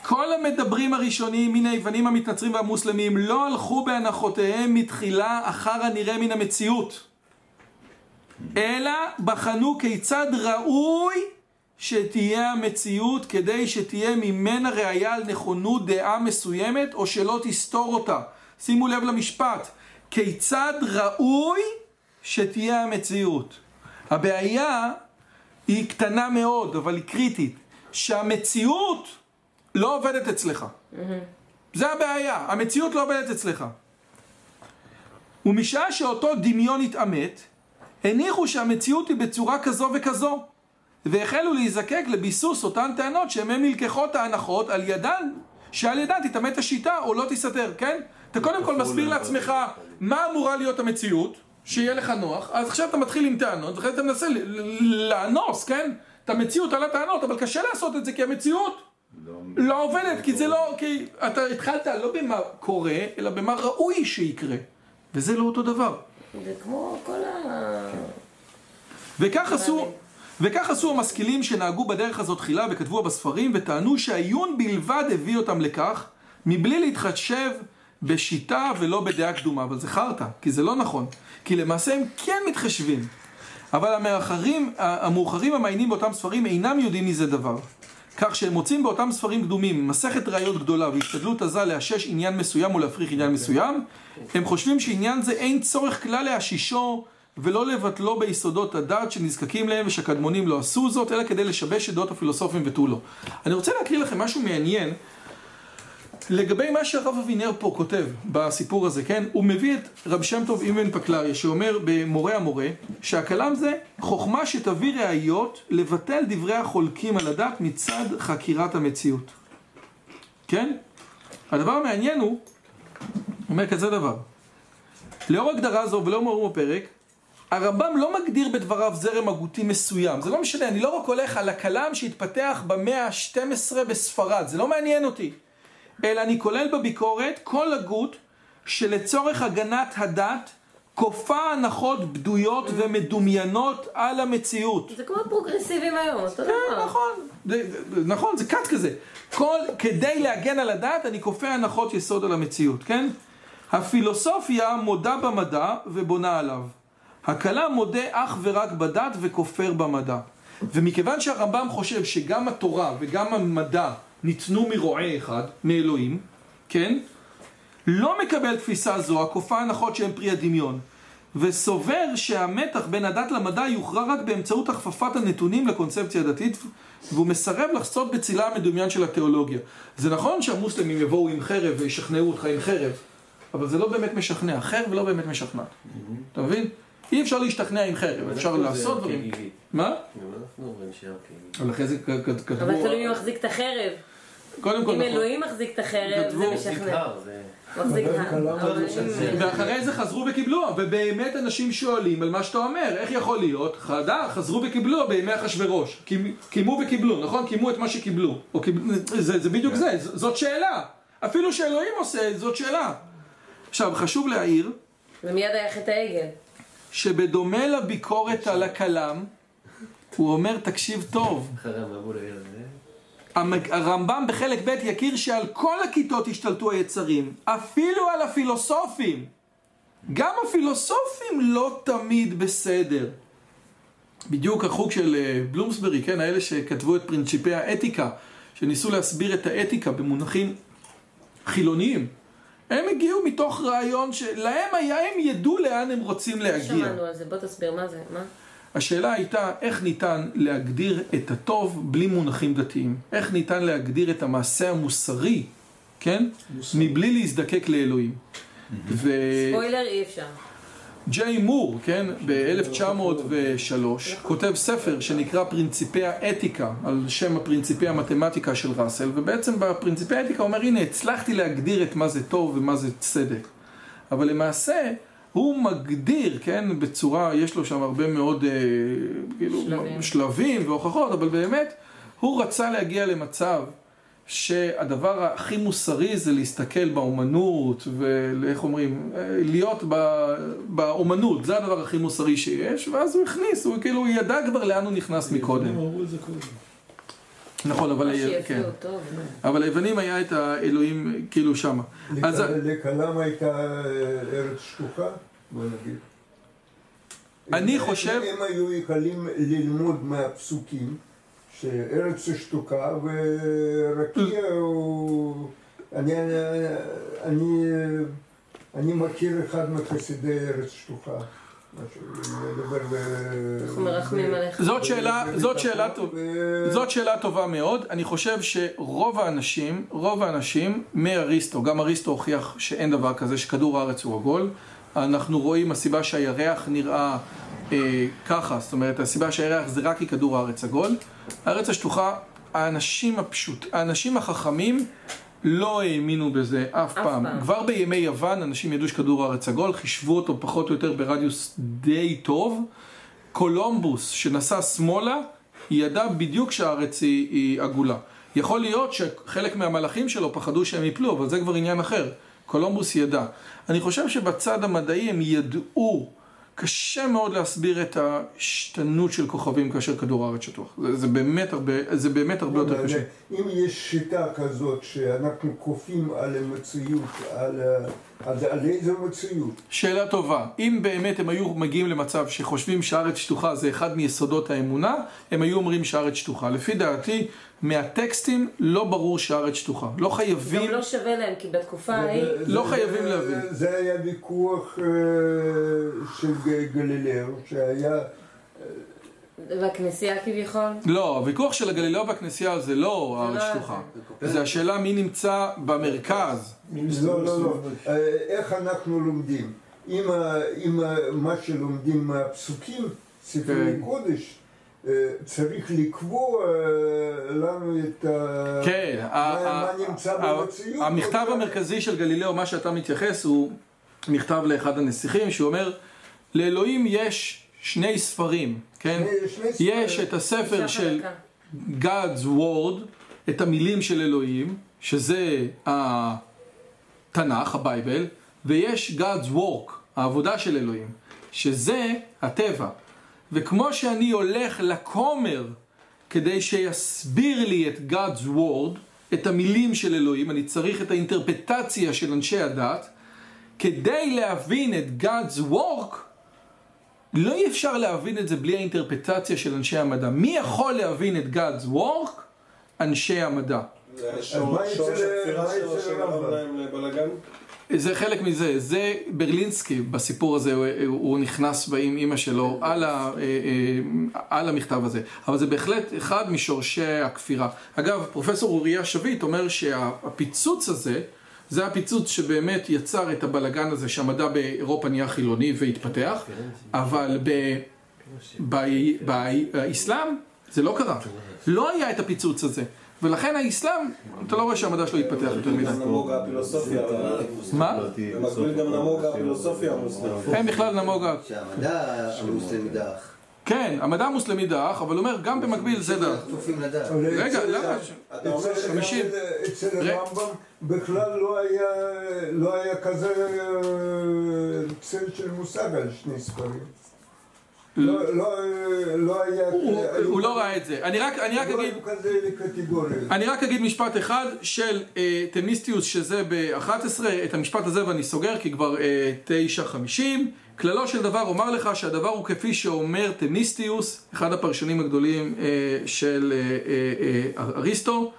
כל המדברים הראשונים מן היוונים המתנצרים והמוסלמים לא הלכו בהנחותיהם מתחילה אחר הנראה מן המציאות אלא בחנו כיצד ראוי שתהיה המציאות כדי שתהיה ממנה ראיה על נכונות דעה מסוימת או שלא תסתור אותה. שימו לב למשפט. כיצד ראוי שתהיה המציאות? הבעיה היא קטנה מאוד אבל היא קריטית. שהמציאות לא עובדת אצלך. זה הבעיה, המציאות לא עובדת אצלך. ומשעה שאותו דמיון התעמת, הניחו שהמציאות היא בצורה כזו וכזו, והחלו להיזקק לביסוס אותן טענות שהן נלקחות ההנחות על ידן, שעל ידן תתעמת השיטה או לא תיסתר, כן? אתה קודם כל מסביר לעצמך מה אמורה להיות המציאות, שיהיה לך נוח, אז עכשיו אתה מתחיל עם טענות, ואחרי זה אתה מנסה לאנוס, כן? את המציאות על הטענות, אבל קשה לעשות את זה כי המציאות לא עובדת, כי זה לא, כי אתה התחלת לא במה קורה, אלא במה ראוי שיקרה. וזה לא אותו דבר. זה כמו כל ה... וכך עשו, וכך עשו המשכילים שנהגו בדרך הזאת תחילה וכתבו בספרים וטענו שהעיון בלבד הביא אותם לכך מבלי להתחשב בשיטה ולא בדעה קדומה. אבל זה חרטא, כי זה לא נכון. כי למעשה הם כן מתחשבים. אבל המאחרים, המאוחרים המעיינים באותם ספרים אינם יודעים מזה דבר כך שהם מוצאים באותם ספרים קדומים מסכת ראיות גדולה והשתדלות עזה לאשש עניין מסוים או להפריך עניין מסוים הם חושבים שעניין זה אין צורך כלל להשישו ולא לבטלו ביסודות הדת שנזקקים להם ושהקדמונים לא עשו זאת אלא כדי לשבש את דעות הפילוסופים ותו לא. אני רוצה להקריא לכם משהו מעניין לגבי מה שהרב אבינר פה כותב בסיפור הזה, כן? הוא מביא את רב שם טוב אבן פקלריה שאומר במורה המורה שהכלם זה חוכמה שתביא ראיות לבטל דברי החולקים על הדת מצד חקירת המציאות. כן? הדבר המעניין הוא, הוא אומר כזה דבר לאור הגדרה זו ולא מאור בפרק הרמב"ם לא מגדיר בדבריו זרם הגותי מסוים, זה לא משנה, אני לא רק הולך על הכלם שהתפתח במאה ה-12 בספרד, זה לא מעניין אותי אלא אני כולל בביקורת כל הגות שלצורך הגנת הדת כופה הנחות בדויות ומדומיינות על המציאות. זה כמו פרוגרסיבים היום, אותו כן, דבר. נכון, זה, נכון, זה קאט כזה. כל, כדי להגן על הדת אני כופה הנחות יסוד על המציאות, כן? הפילוסופיה מודה במדע ובונה עליו. הכלם מודה אך ורק בדת וכופר במדע. ומכיוון שהרמב"ם חושב שגם התורה וגם המדע ניתנו מרועה אחד, מאלוהים, כן? לא מקבל תפיסה זו, הכופה הנחות שהן פרי הדמיון, וסובר שהמתח בין הדת למדע יוכרע רק באמצעות הכפפת הנתונים לקונספציה הדתית, והוא מסרב לחצות בצילה המדומיין של התיאולוגיה. זה נכון שהמוסלמים יבואו עם חרב וישכנעו אותך עם חרב, אבל זה לא באמת משכנע, חרב לא באמת משכנעת. אתה מבין? אי אפשר להשתכנע עם חרב, אפשר לעשות דברים. מה? גם אנחנו אומרים כגילית. אבל אחרי זה כתבו... אבל תלוי מי מחזיק את החרב. קודם כל אם נכון. אלוהים מחזיק את החרב, זה משכנע. זה... זה. ואחרי זה חזרו וקיבלו, ובאמת אנשים שואלים על מה שאתה אומר, איך יכול להיות? חדה, חזרו וקיבלו בימי אחשוורוש. קימ- קיימו וקיבלו, נכון? קיימו את מה שקיבלו. זה, זה בדיוק זה, ז- זאת שאלה. אפילו שאלוהים עושה, זאת שאלה. עכשיו, חשוב להעיר, ומיד היה חטא העגל. שבדומה לביקורת על הכלם, הוא אומר, תקשיב טוב. המ- הרמב"ם בחלק ב' יכיר שעל כל הכיתות השתלטו היצרים, אפילו על הפילוסופים. גם הפילוסופים לא תמיד בסדר. בדיוק החוג של אה, בלומסברי, כן, האלה שכתבו את פרינציפי האתיקה, שניסו להסביר את האתיקה במונחים חילוניים, הם הגיעו מתוך רעיון שלהם היה, הם ידעו לאן הם רוצים להגיע. שמענו על זה, בוא תסביר מה זה, מה? השאלה הייתה איך ניתן להגדיר את הטוב בלי מונחים דתיים? איך ניתן להגדיר את המעשה המוסרי, כן? מבלי להזדקק לאלוהים. ו... ספוילר אי אפשר. ג'יי מור, כן, ב-1903, כותב ספר שנקרא פרינציפי האתיקה, על שם הפרינציפי המתמטיקה של ראסל, ובעצם בפרינציפי האתיקה אומר, הנה, הצלחתי להגדיר את מה זה טוב ומה זה צדק. אבל למעשה, הוא מגדיר, כן, בצורה, יש לו שם הרבה מאוד, אה, כאילו, שלבים. שלבים והוכחות, אבל באמת, הוא רצה להגיע למצב שהדבר הכי מוסרי זה להסתכל באומנות ואיך אומרים, להיות ב- באומנות, זה הדבר הכי מוסרי שיש, ואז הוא הכניס, הוא כאילו ידע כבר לאן הוא נכנס מקודם. נכון, אבל... מה כן. אבל ליוונים היה את האלוהים כאילו שמה. לכלם הייתה אה, ארץ שטוחה, בוא נגיד. אני חושב- הם היו יכולים ללמוד מהפסוקים שארץ שטוחה ורקיע הוא... אני, אני, אני מכיר אחד מחסידי ארץ שטוחה. זאת שאלה, זאת שאלה. ו- זאת שאלה טובה מאוד, אני חושב שרוב האנשים, רוב האנשים מאריסטו, גם אריסטו הוכיח שאין דבר כזה, שכדור הארץ הוא עגול אנחנו רואים הסיבה שהירח נראה אה, ככה, זאת אומרת הסיבה שהירח זה רק כי כדור הארץ עגול הארץ השטוחה, האנשים הפשוטים, האנשים החכמים לא האמינו בזה אף, אף פעם. פעם. כבר בימי יוון אנשים ידעו שכדור הארץ עגול, חישבו אותו פחות או יותר ברדיוס די טוב קולומבוס שנסע שמאלה ידע בדיוק שהארץ היא, היא עגולה. יכול להיות שחלק מהמלחים שלו פחדו שהם יפלו, אבל זה כבר עניין אחר. קולומבוס ידע. אני חושב שבצד המדעי הם ידעו, קשה מאוד להסביר את ההשתנות של כוכבים כאשר כדור הארץ שטוח. זה, זה באמת הרבה, זה באמת הרבה יותר קשה. אם יש שיטה כזאת שאנחנו כופים על המציאות, על, על, על איזה מציאות? שאלה טובה. אם באמת הם היו מגיעים למצב שחושבים שהארץ שטוחה זה אחד מיסודות האמונה, הם היו אומרים שהארץ שטוחה. לפי דעתי, מהטקסטים לא ברור שהארץ שטוחה. לא גם חייבים... לא שווה להם, כי בתקופה ההיא... לא חייבים להבין. זה היה ויכוח אה, של גלילאו, שהיה... והכנסייה כביכול. לא, הוויכוח של הגלילאו והכנסייה זה לא הארץ לא שטוחה. זה השאלה מי נמצא במרכז. לא, לא, לא. אה, איך אנחנו לומדים? אם, מה שלומדים מהפסוקים, ספרי כן. קודש, אה, צריך לקבוע אה, לנו את ה... כן, מה- ה- מה נמצא ה- במציאות. המכתב המרכזי של גלילאו, מה שאתה מתייחס, הוא מכתב לאחד הנסיכים, שהוא אומר, לאלוהים יש שני ספרים, כן? שני- שני. יש את הספר של. God's Word, את המילים של אלוהים, שזה התנ"ך, ה Bible, ויש God's Work, העבודה של אלוהים, שזה הטבע. וכמו שאני הולך לכומר כדי שיסביר לי את God's Word, את המילים של אלוהים, אני צריך את האינטרפטציה של אנשי הדת, כדי להבין את God's Work, לא אי אפשר להבין את זה בלי האינטרפטציה של אנשי המדע. מי יכול להבין את God's Work? אנשי המדע. זה מה הרמב"ם? להם לבלאגן? זה חלק מזה, זה ברלינסקי בסיפור הזה, הוא, נכנס עם אימא שלו אה, אה, על המכתב הזה, אבל זה בהחלט אחד משורשי הכפירה. אגב, פרופסור אוריה שביט אומר שהפיצוץ הזה, זה הפיצוץ שבאמת יצר את הבלגן הזה שהמדע באירופה נהיה חילוני והתפתח, אבל באסלאם זה לא קרה, לא היה את הפיצוץ הזה, ולכן האסלאם, אתה לא רואה שהמדע שלו התפתח יותר מדי. מה? במקביל גם נמוג הפילוסופיה המוסלמית. הם בכלל נמוגה. שהמדע המוסלמי דח. כן, המדע המוסלמי דח, אבל הוא אומר, גם במקביל זה דח. רגע, למה? אתה אומר חמישים. אצל- אצל ר- הרמב"ם בכלל לא היה, לא היה כזה אה, צל של מושג על שני ספרים. לא, לא, לא היה... הוא- לא ראה את זה. אני רק לא אגיד... אני רק אגיד משפט אחד של אה, טמיסטיוס שזה ב-11, את המשפט הזה ואני סוגר כי כבר אה, 9.50 כללו של דבר אומר לך שהדבר הוא כפי שאומר טמיסטיוס, אחד הפרשנים הגדולים אה, של אה, אה, אה, אריסטו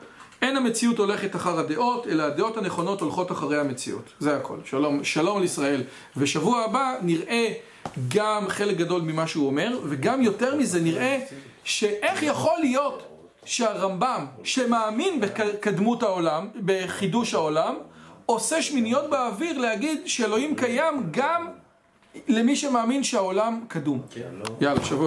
אין המציאות הולכת אחר הדעות, אלא הדעות הנכונות הולכות אחרי המציאות. זה הכל. שלום, שלום לישראל. ושבוע הבא נראה גם חלק גדול ממה שהוא אומר, וגם יותר מזה נראה שאיך יכול להיות שהרמב"ם, שמאמין בקדמות העולם, בחידוש העולם, עושה שמיניות באוויר להגיד שאלוהים קיים גם למי שמאמין שהעולם קדום. יאללה, שבוע.